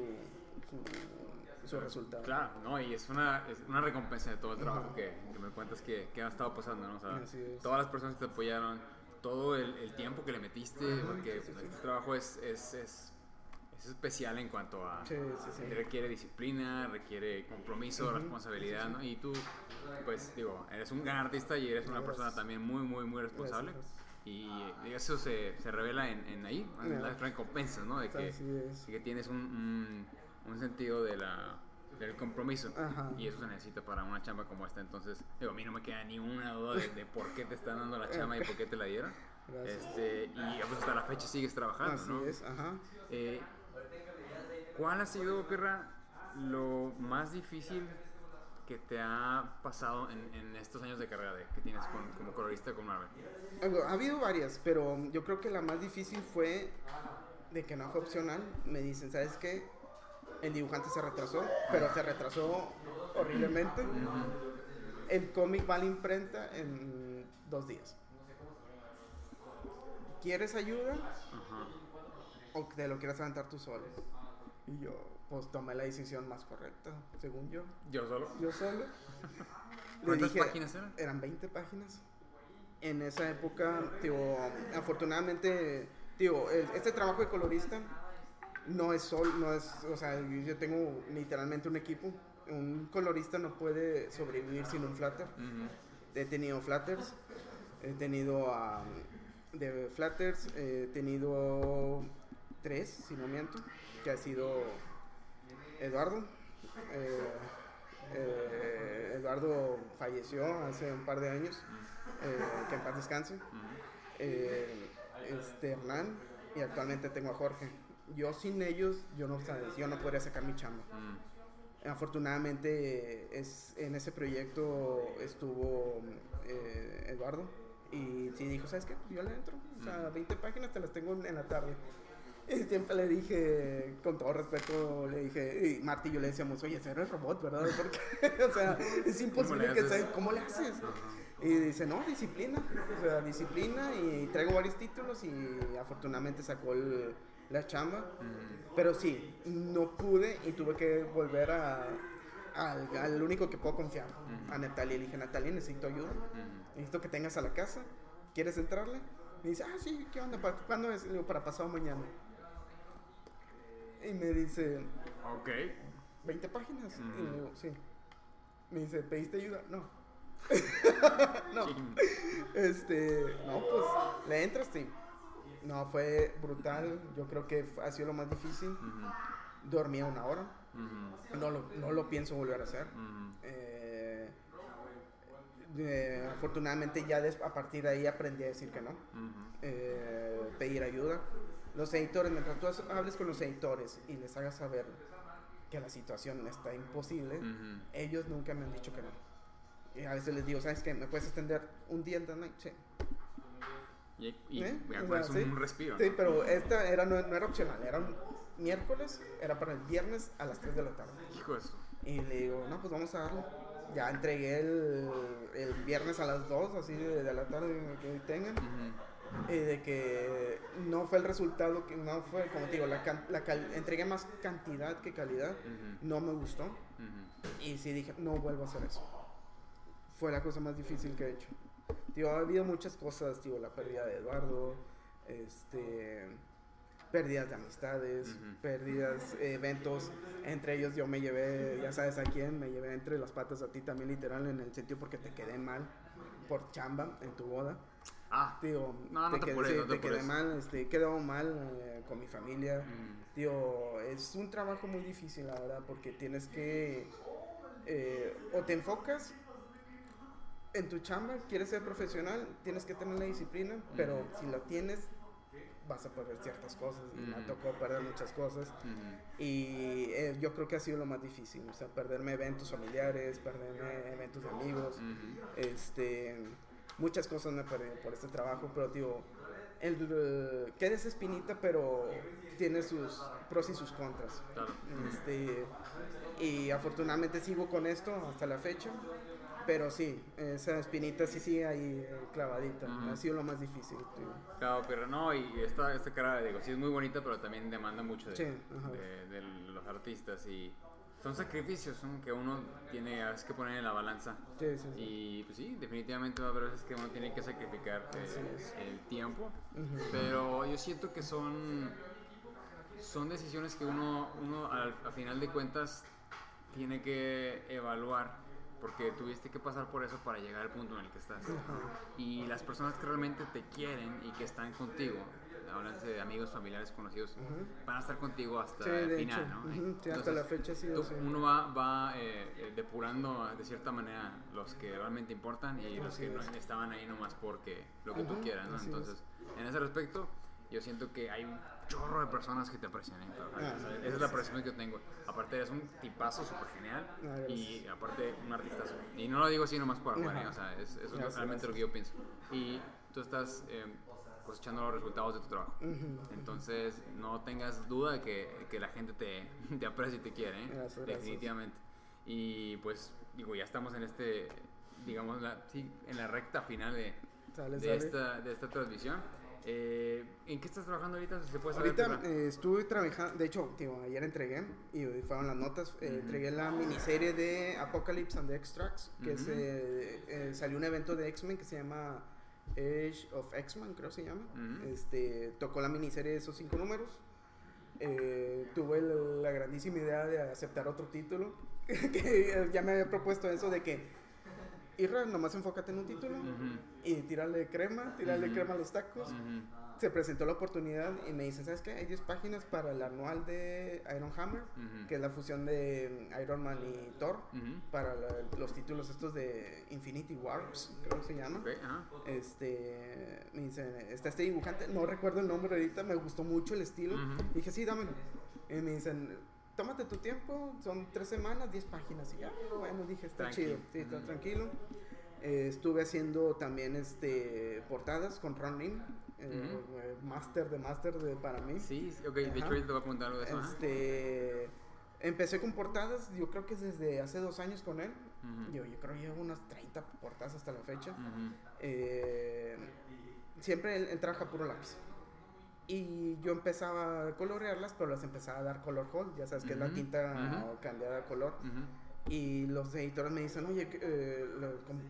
su, su resultado. Claro, no, y es una, es una recompensa de todo el trabajo que, que me cuentas que, que ha estado pasando, ¿no? O sea, todas las personas que te apoyaron, todo el, el tiempo que le metiste, porque pues, este trabajo es, es, es, es especial en cuanto a... Sí, sí, sí. Requiere disciplina, requiere compromiso, responsabilidad, ¿no? Y tú, pues, digo, eres un gran artista y eres una persona también muy, muy, muy responsable. Y eso se, se revela en, en ahí, en las recompensas, ¿no? De que, y que tienes un, un, un sentido de la, del compromiso. Ajá. Y eso se necesita para una chamba como esta. Entonces, digo, a mí no me queda ni una duda de, de por qué te están dando la chamba y por qué te la dieron. Gracias. Este, y pues hasta la fecha sigues trabajando, Así ¿no? es, ajá. Eh, ¿Cuál ha sido, Pirra, lo más difícil que te ha pasado en, en estos años de carrera de- que tienes con- como colorista con Marvel? Ha habido varias, pero yo creo que la más difícil fue de que no fue opcional. Me dicen, ¿sabes qué? El dibujante se retrasó, pero se retrasó horriblemente. El cómic va a la imprenta en dos días. ¿Quieres ayuda Ajá. o te lo quieres aventar tú solo? Y yo, pues tomé la decisión más correcta, según yo. ¿Yo solo? Yo solo. ¿Cuántas dije- páginas eran? Eran 20 páginas. En esa época, tío, afortunadamente, tío, el- este trabajo de colorista no es solo, no es, o sea, yo tengo literalmente un equipo. Un colorista no puede sobrevivir sin un flatter. Ujú. He tenido flatters, he tenido a de flatters, he tenido tres, si no miento, que ha sido Eduardo. eh, eh, Eduardo falleció hace un par de años, eh, que en paz descanse. Este Hernán y actualmente tengo a Jorge. Yo sin ellos, yo no, sabes, yo no podría sacar mi chamba. Mm. Afortunadamente es, en ese proyecto estuvo eh, Eduardo y sí dijo, ¿sabes qué? Pues yo le entro. O sea, 20 páginas te las tengo en la tarde. Y siempre le dije, con todo respeto, le dije, y Marty yo le decíamos, oye, ese era el robot, ¿verdad? Porque, o sea, es imposible le que haces? se, ¿cómo le haces? Y dice, no, disciplina. O sea, disciplina y traigo varios títulos y afortunadamente sacó el- la chamba. Pero sí, no pude y tuve que volver a, al, al único que puedo confiar, a Natalia. Le dije, Natalia, necesito ayuda. Necesito que tengas a la casa. ¿Quieres entrarle? Me dice, ah, sí, ¿qué onda? ¿Para, ¿Cuándo es? Le digo, para pasado mañana. Y me dice, Ok. 20 páginas. Y le digo, sí. Me dice, ¿pediste ayuda? No. no. Este, no, pues, le entraste. No, fue brutal. Yo creo que ha sido lo más difícil. Dormía una hora. No lo, no lo pienso volver a hacer. Eh, eh, afortunadamente ya des- a partir de ahí aprendí a decir que no. Eh, pedir ayuda. Los editores, mientras tú hables con los editores y les hagas saber que la situación está imposible, ellos nunca me han dicho que no. Y a veces les digo, ¿sabes qué? ¿Me puedes extender un día en The Night? Sí. Y, y ¿Eh? O sea, sí. un respiro. Sí, ¿no? pero esta era, no, no era opcional, era un miércoles, era para el viernes a las 3 de la tarde. Hijo de eso. Y le digo, no, pues vamos a darlo. Ya entregué el, el viernes a las 2, así de, de la tarde que tengan. Ujú. Y de que no fue el resultado, que no fue, como te digo, la, la entregué más cantidad que calidad. Ujú. No me gustó. Ujú. Y sí dije, no vuelvo a hacer eso. Fue la cosa más difícil que he hecho. Tío, ha habido muchas cosas, tío, la pérdida de Eduardo, este, pérdidas de amistades, Ujú. pérdidas, eh, eventos. Entre ellos yo me llevé, ya sabes a quién, me llevé entre las patas a ti también literal en el sentido porque te quedé mal por chamba en tu boda. Ah. Tío, No, no te quedé, apures, sí, no te te quedé mal, este, quedó mal eh, con mi familia. Mm. Tío, es un trabajo muy difícil, la verdad, porque tienes que. eh, o te enfocas en tu chamba, quieres ser profesional, tienes que tener la disciplina, pero si la tienes, vas a perder ciertas cosas. Y me tocó perder muchas cosas. Ujú. Y eh, yo creo que ha sido lo más difícil, o sea, perderme eventos familiares, perderme eventos de amigos. Este, muchas cosas me perdí por este trabajo, pero digo, el, queda esa espinita, pero tiene sus pros y sus contras. Claro. Este, y afortunadamente sigo con esto hasta la fecha, pero sí, esa espinita sí sigue ahí eh, clavadita. Ujú. Ha sido lo más difícil. Claro, pero no, y esta, esta cara, digo, sí es muy bonita, pero también demanda mucho de, Sí, de- de los artistas y son sacrificios ¿no? que uno tiene a veces que poner en la balanza. Sí, sí, sí. Y pues sí, definitivamente va a haber veces que uno tiene que sacrificar eh, Así es. el tiempo, Ujú. pero yo siento que son, son decisiones que uno, uno al, a final de cuentas tiene que evaluar, porque tuviste que pasar por eso para llegar al punto en el que estás. Y las personas que realmente te quieren y que están contigo, háblanse de amigos, familiares, conocidos, Ujú. van a estar contigo hasta Sí, el final, hecho. ¿no? Ujú, sí, hasta la fecha ha sido tú-. Uno va, va eh, eh, depurando de cierta manera los que realmente importan y los que no es. estaban ahí nomás porque lo que tú Ujú, quieras, ¿no? Entonces, en ese respecto, yo siento que hay chorro de personas que te aprecian, ¿eh? Ah, Esa es la apreciación que yo tengo. Aparte, eres un tipazo súper genial Ah, y gracias. aparte, un artistazo. Y no lo digo así nomás por afuera, ¿eh? O sea, es, eso es Gracias, realmente lo que yo pienso. Y tú estás eh, cosechando los resultados de tu trabajo. Ujú. Entonces, no tengas duda de que, que la gente te, te aprecia y te quiere, ¿eh? Gracias, gracias. definitivamente. Y pues, digo, ya estamos en este, digamos, la, sí, en la recta final de, de, esta, de esta transmisión. Eh, ¿En qué estás trabajando ahorita? Si se puede saber. Ahorita eh, estuve trabajando, de hecho, tío, ayer entregué y hoy fueron las notas, eh, entregué la miniserie de Apocalypse and the Extracts, que eh, salió un evento de X-Men que se llama Age of X-Men, creo se llama. Este, tocó la miniserie de esos cinco números. Tuve la grandísima idea de aceptar otro título, que ya me había propuesto eso de que, Irra, nomás enfócate en un título y tirarle crema, tirarle Ujú. crema a los tacos se presentó la oportunidad y me dicen, ¿sabes qué? Hay 10 páginas para el anual de Iron Hammer, que es la fusión de Iron Man y Thor, para la- los títulos estos de Infinity Warps, creo que se llama. Este, me dicen, está este dibujante, no recuerdo el nombre ahorita, me gustó mucho el estilo. Dije, sí, dámelo. Y me dicen, tómate tu tiempo, son tres semanas, 10 páginas. Y ya, bueno, dije, está chido, sí, está tranquilo. Eh, estuve haciendo también este, portadas con Ron eh, Ujú. eh, master de master de, para mí. Sí, ok, de hecho Ajá. te voy a preguntar algo de eso. ajá. Este, empecé con portadas, yo creo que es desde hace dos años con él. Ujú, Yo, yo creo que llevo unas 30 portadas hasta la fecha. ujú, Eh, siempre él, él trabaja puro lápiz. Y yo empezaba a colorearlas, pero las empezaba a dar color hold, ya sabes que es la tinta ujú. cambiada a color. ujú. Y los editores me dicen, oye, ¿qué, eh,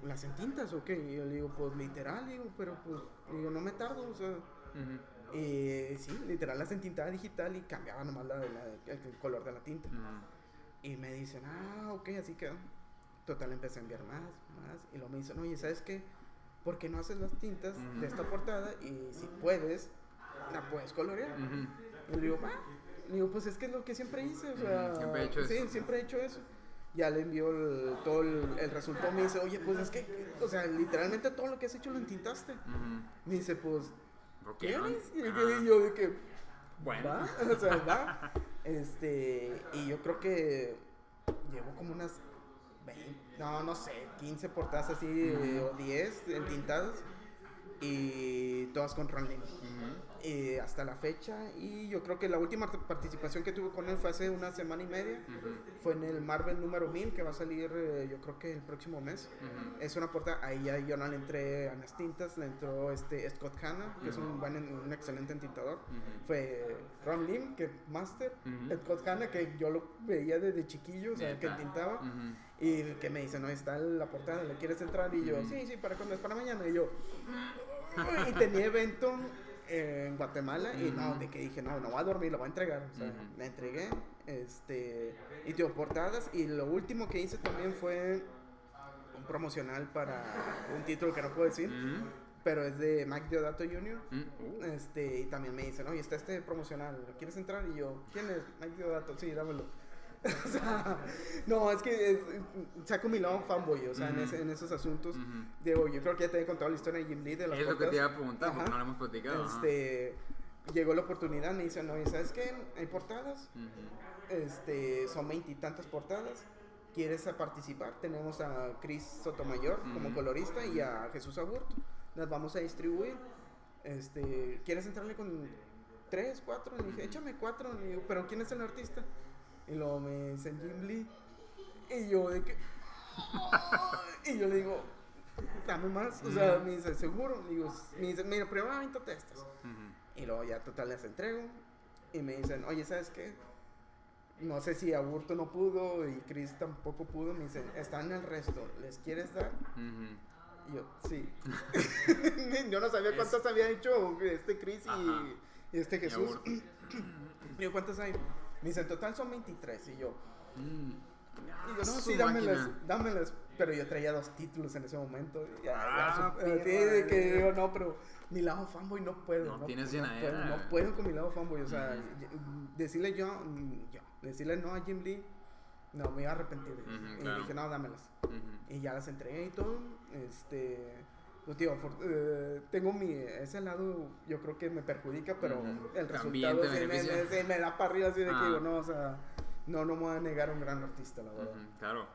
¿las en tintas o qué? Y yo le digo, pues literal, digo, pero pues, digo, no me tardo, o sea. Y sí, literal las entintaba digital y cambiaba nomás la, la- el, color de la tinta. Y me dicen, ah, ok, así quedó. Total, empecé a enviar más, más. Y luego me dicen, oye, ¿sabes qué? ¿Por qué no haces las tintas de esta portada? Y si puedes, la puedes colorear. Ujú. Y le digo. Le digo, pues es que es lo que siempre hice. O sea, siempre he hecho sí, eso. siempre he hecho eso. Ya le envió el- todo el, el resultado. Me dice, oye, pues es que, o sea, literalmente todo lo que has hecho lo entintaste. Me dice, pues, ¿Por qué? ¿quieres? Y Ah, yo de que, Bueno. va, o sea, va. Este, y yo creo que llevo como unas 20, no, no sé, 15 portadas así, Ujú. o 10 entintadas, y todas con Ron. Eh, hasta la fecha. Y yo creo que la última participación que tuve con él fue hace una semana y media. Fue en el Marvel número 1000 que va a salir eh, yo creo que el próximo mes. Es una portada, ahí ya yo no le entré a las tintas, le entró este Scott Hanna, que es un, buen, un excelente entintador. Fue Ron Lim, que Master. Scott Hanna, que yo lo veía desde chiquillo, o sea, que entintaba. Y que me dice, no, está la portada, ¿le quieres entrar? Y yo, sí, sí, ¿para cuándo es? Para mañana. Y yo, y tenía evento en Guatemala y no, de que dije, no, no voy a dormir, lo voy a entregar. O sea, me entregué, este, y tengo portadas. Y lo último que hice también fue un promocional para un título que no puedo decir. Pero es de Mike Deodato Jr. Uh. Este, y también me dicen, oye, está este promocional, ¿quieres entrar? Y yo, ¿quién es? Mike Deodato, sí, dámelo. o sea, no, es que saco mi lado fanboy, o sea, en, esos asuntos. Digo, yo creo que ya te he contado la historia de Jim Lee de las Es lo que te iba a preguntar, porque no lo hemos platicado. Este, llegó la oportunidad, me dicen, no, ¿sabes qué? Hay portadas, este, son veintitantas portadas. ¿Quieres participar? Tenemos a Chris Sotomayor como colorista y a Jesús Aburto. Las vamos a distribuir. Este, ¿Quieres entrarle con tres, cuatro? Le dije, échame cuatro. pero ¿quién es el artista? Y luego me dicen Jim Lee. Y yo de que. y yo le digo, dame más. O sea, me dice, seguro. Digo, me dice, mira, primero avíntate estas. Y luego ya total les entrego. Y me dicen, oye, ¿sabes qué? No sé si Aburto no pudo y Chris tampoco pudo. Me dicen, están el resto. ¿Les quieres dar? Y yo, sí. yo no sabía cuántas había hecho este Chris y, este Jesús. Y yo, ¿cuántas hay? Me dice, en total son 23. Y yo, mm. y yo no, sí, dámelas, dámelas. Pero yo traía dos títulos en ese momento. Ya, ah, de que digo, no, pero mi lado fanboy no puedo. No, no tienes no, puedo, no puedo con mi lado fanboy. O sea, decirle yo, mm, yo, decirle no a Jim Lee, no, me iba a arrepentir. y dije, no, dámelas. Y ya las entregué y todo. Este pues, eh, tengo mi, ese lado yo creo que me perjudica, pero el resultado sí me, me, da para arriba así de que digo, ah. no, o sea, no, no me voy a negar un gran artista, la verdad. claro,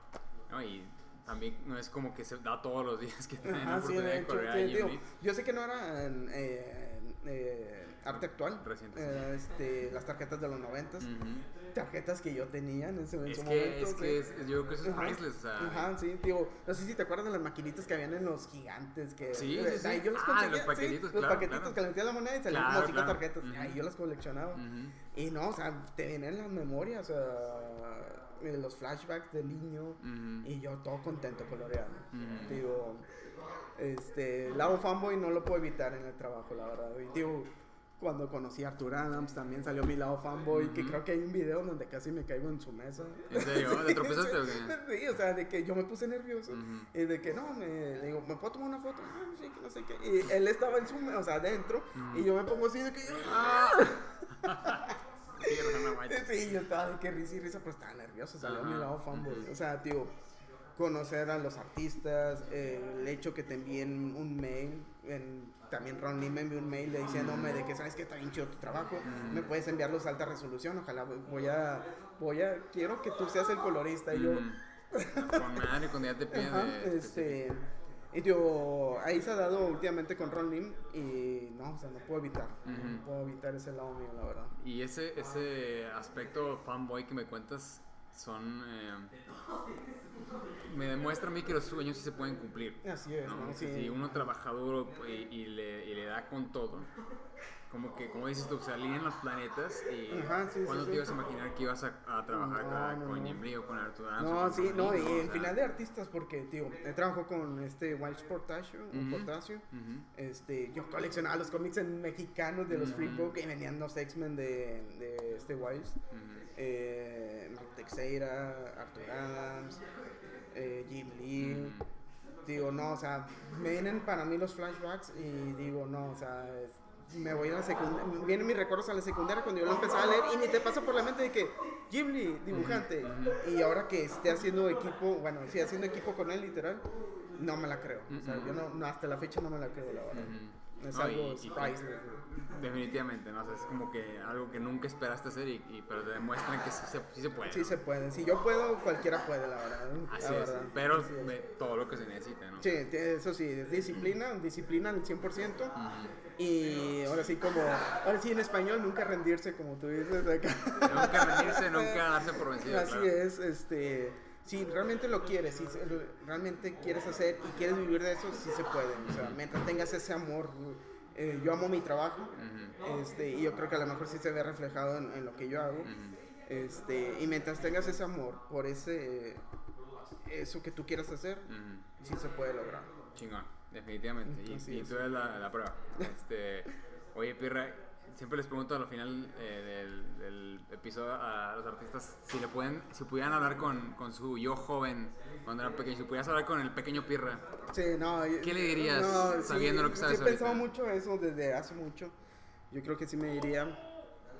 no, y también no es como que se da todos los días que tienen la oportunidad de, hecho, de tío, Yo sé que no era eh, eh, arte actual, Reciente, este, las tarjetas de los noventas, tarjetas que yo tenía en ese, es que, momento. Es que es, yo creo que eso es priceless. O sea. Ajá, sí, digo, no sé si te acuerdas de las maquinitas que habían en los gigantes. Que, sí, sí, sí. Ahí yo las ah, los paquetitos, sí, Los paquetitos que le metías la moneda y salían como cinco tarjetas. Ahí yo las coleccionaba. Y no, o sea, te vienen las memorias, o sea, los flashbacks del niño. Y yo todo contento coloreando. Digo, este, lado fanboy no lo puedo evitar en el trabajo, la verdad. Y digo, cuando conocí a Arthur Adams, también salió mi lado fanboy, que creo que hay un video donde casi me caigo en su mesa. ¿En serio? ¿De tropezaste o qué? Sí, o sea, de que yo me puse nervioso. Y de que no, me digo, ¿me puedo tomar una foto? Ah, sí, que no sé qué. Y él estaba en su mesa, o sea, adentro, y yo me pongo así de que ¡Ah! sí, yo estaba de que risa y risa, pero estaba nervioso, salió mi lado fanboy. O sea, tío conocer a los artistas, el hecho que te envíen un mail, también Ron Lee me envió un mail diciéndome de que sabes que está bien chido tu trabajo, me puedes enviarlos a alta resolución, ojalá voy a, voy a, quiero que tú seas el colorista y yo... con madre, cuando ya te piden este, y yo, ahí se ha dado últimamente con Ron Lim y no, o sea, no puedo evitar, no puedo evitar ese lado mío, la verdad. Y ese, ese aspecto fanboy que me cuentas son... Eh, me demuestra a mí que los sueños sí se pueden cumplir. Así es. Si uno trabaja duro y, le, y, le, da con todo, como que, como dices tú, se alinean los planetas y ¿cuándo te ibas a imaginar que ibas a, trabajar con Jim Lee o con Arthur No, sí, no, y en final de artistas, porque, tío, trabajo con este Wild Sportacio, este, yo coleccionaba los cómics en mexicanos de los Free Book y venían los X-Men de, de este Wild, eh, Teixeira, Arthur Adams, eh, Jim Lee. Digo, no, o sea, me vienen para mí los flashbacks y digo, no, o sea, me voy a la secundaria, vienen mis recuerdos a la secundaria cuando yo lo empecé a leer y ni te pasa por la mente de que Jim Lee, dibujante, y ahora que esté haciendo equipo, bueno, sí, haciendo equipo con él literal, no me la creo. O sea, yo no, hasta la fecha no me la creo, la verdad. Es No, algo y-. Definitivamente, ¿no? O sea, es como que algo que nunca esperaste hacer, y, y- pero te demuestran que sí se, sí se puede. Sí ¿no? se puede. Si yo puedo, cualquiera puede, la verdad. Así la es, verdad. pero Así es. ve todo lo que se necesita, ¿no? Sí, eso sí, es disciplina, disciplina al 100%. Y ahora sí, como, ahora sí en español, nunca rendirse, como tú dices acá. Nunca rendirse, nunca darse por vencido. Así claro. es, este, si realmente lo quieres, si realmente quieres hacer y quieres vivir de eso, sí se puede. O sea, mientras tengas ese amor, eh, yo amo mi trabajo, este, y yo creo que a lo mejor sí se ve reflejado en, en lo que yo hago. Este, y mientras tengas ese amor por ese, eso que tú quieras hacer, Ujú. sí se puede lograr. Chingón, definitivamente. Y, Así y es. tú eres la, la prueba. Este, oye, Pirra, siempre les pregunto al final eh, del, del episodio a los artistas si le pueden, si pudieran hablar con, con su yo joven cuando era pequeño, si pudieras hablar con el pequeño Pirra. Sí, no, ¿Qué le dirías sabiendo lo que sabes Sí, he pensado mucho eso desde hace mucho. Yo creo que sí me diría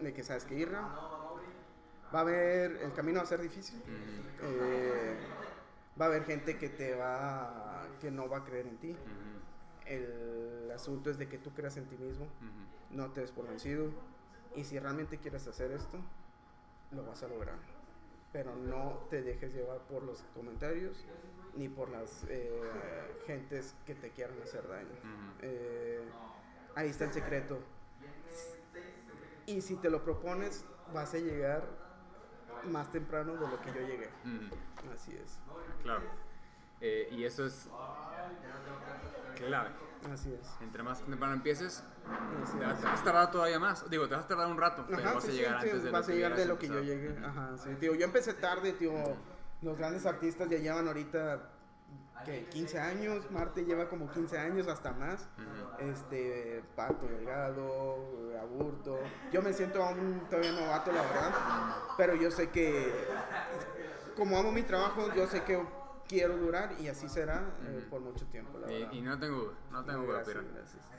de que sabes que Irra va a haber, el camino va a ser difícil. Ujú, Eh, va a haber gente que te va, que no va a creer en ti. ujú, El asunto es de que tú creas en ti mismo, ujú. no te des por vencido. Y si realmente quieres hacer esto, lo vas a lograr. Pero no te dejes llevar por los comentarios ni por las eh, gentes que te quieran hacer daño. Ujú. Eh, ahí está el secreto. Y si te lo propones, vas a llegar más temprano de lo que yo llegué. Ujú. Así es. Claro. Eh, y eso es clave. Así es. Entre más temprano empieces, Así te vas, es. te vas a tardar todavía más. Digo, te vas a tardar un rato, pero Ajá, vas sí, a llegar sí, antes de vas lo a llegar de hubieras lo que yo llegué. Ajá, sí. Tío, yo empecé tarde, tío. Los grandes artistas ya llevan ahorita ¿qué? 15 años, Marte lleva como 15 años hasta más. Este, Pato Delgado, Aburto. Yo me siento aún todavía novato, la verdad. Pero yo sé que, como amo mi trabajo, yo sé que quiero durar y así será eh, por mucho tiempo, la Y, verdad. y no tengo duda, no tengo duda, gracias.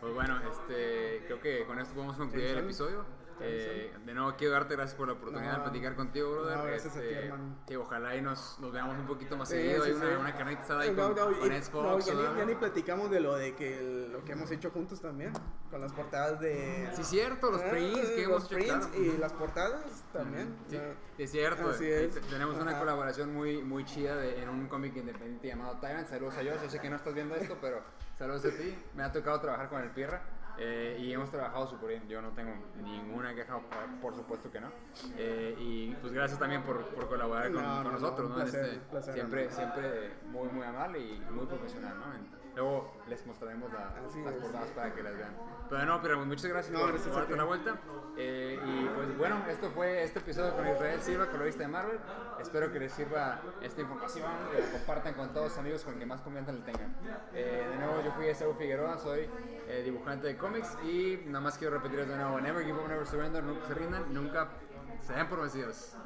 Pues bueno, este, creo que con esto podemos concluir el episodio. Eh, de nuevo quiero darte gracias por la oportunidad No, de platicar contigo, brother. no, gracias a ti, Este, hermano. que ojalá y nos, nos veamos un poquito más Sí, seguido. sí, Hay una, sí. una carnita asada ahí con, con y- Xbox, no, ya, ni, ya ni platicamos de lo de que el- lo que hemos hecho juntos también, con las portadas de... Sí, cierto, los Ah, prints que hemos los hecho, prints claro. y las portadas también. Sí, es cierto. Así es. te- Tenemos una Ajá. colaboración muy, muy chida de- en un cómic independiente llamado Tyrant. Saludos a ellos. Yo sé que no estás viendo esto, pero saludos a ti. Me ha tocado trabajar con el Pierra eh, y hemos trabajado súper bien. Yo no tengo ninguna queja, por, supuesto que no. Eh, y pues gracias también por, por colaborar con, No, con no, no, nosotros. ¿no? Placer, este- placer, siempre, siempre muy, muy amable y muy profesional. ¿no? Luego les mostraremos la- las portadas para que las vean. Pero no, pero muchas gracias No, por, gracias por a darte la vuelta. Eh, y pues bueno, esto fue este episodio con Israel Silva, colorista de Marvel. Espero que les sirva esta información, que la compartan con todos los amigos con que más confianza le tengan. Eh, de nuevo, yo fui Esaú Figueroa, soy eh, dibujante de cómics y nada más quiero repetirles de nuevo, never give up, never surrender, nunca se rindan, nunca se den por vencidos.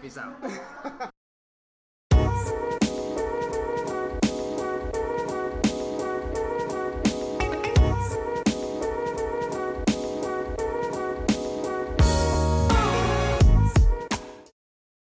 Peace out.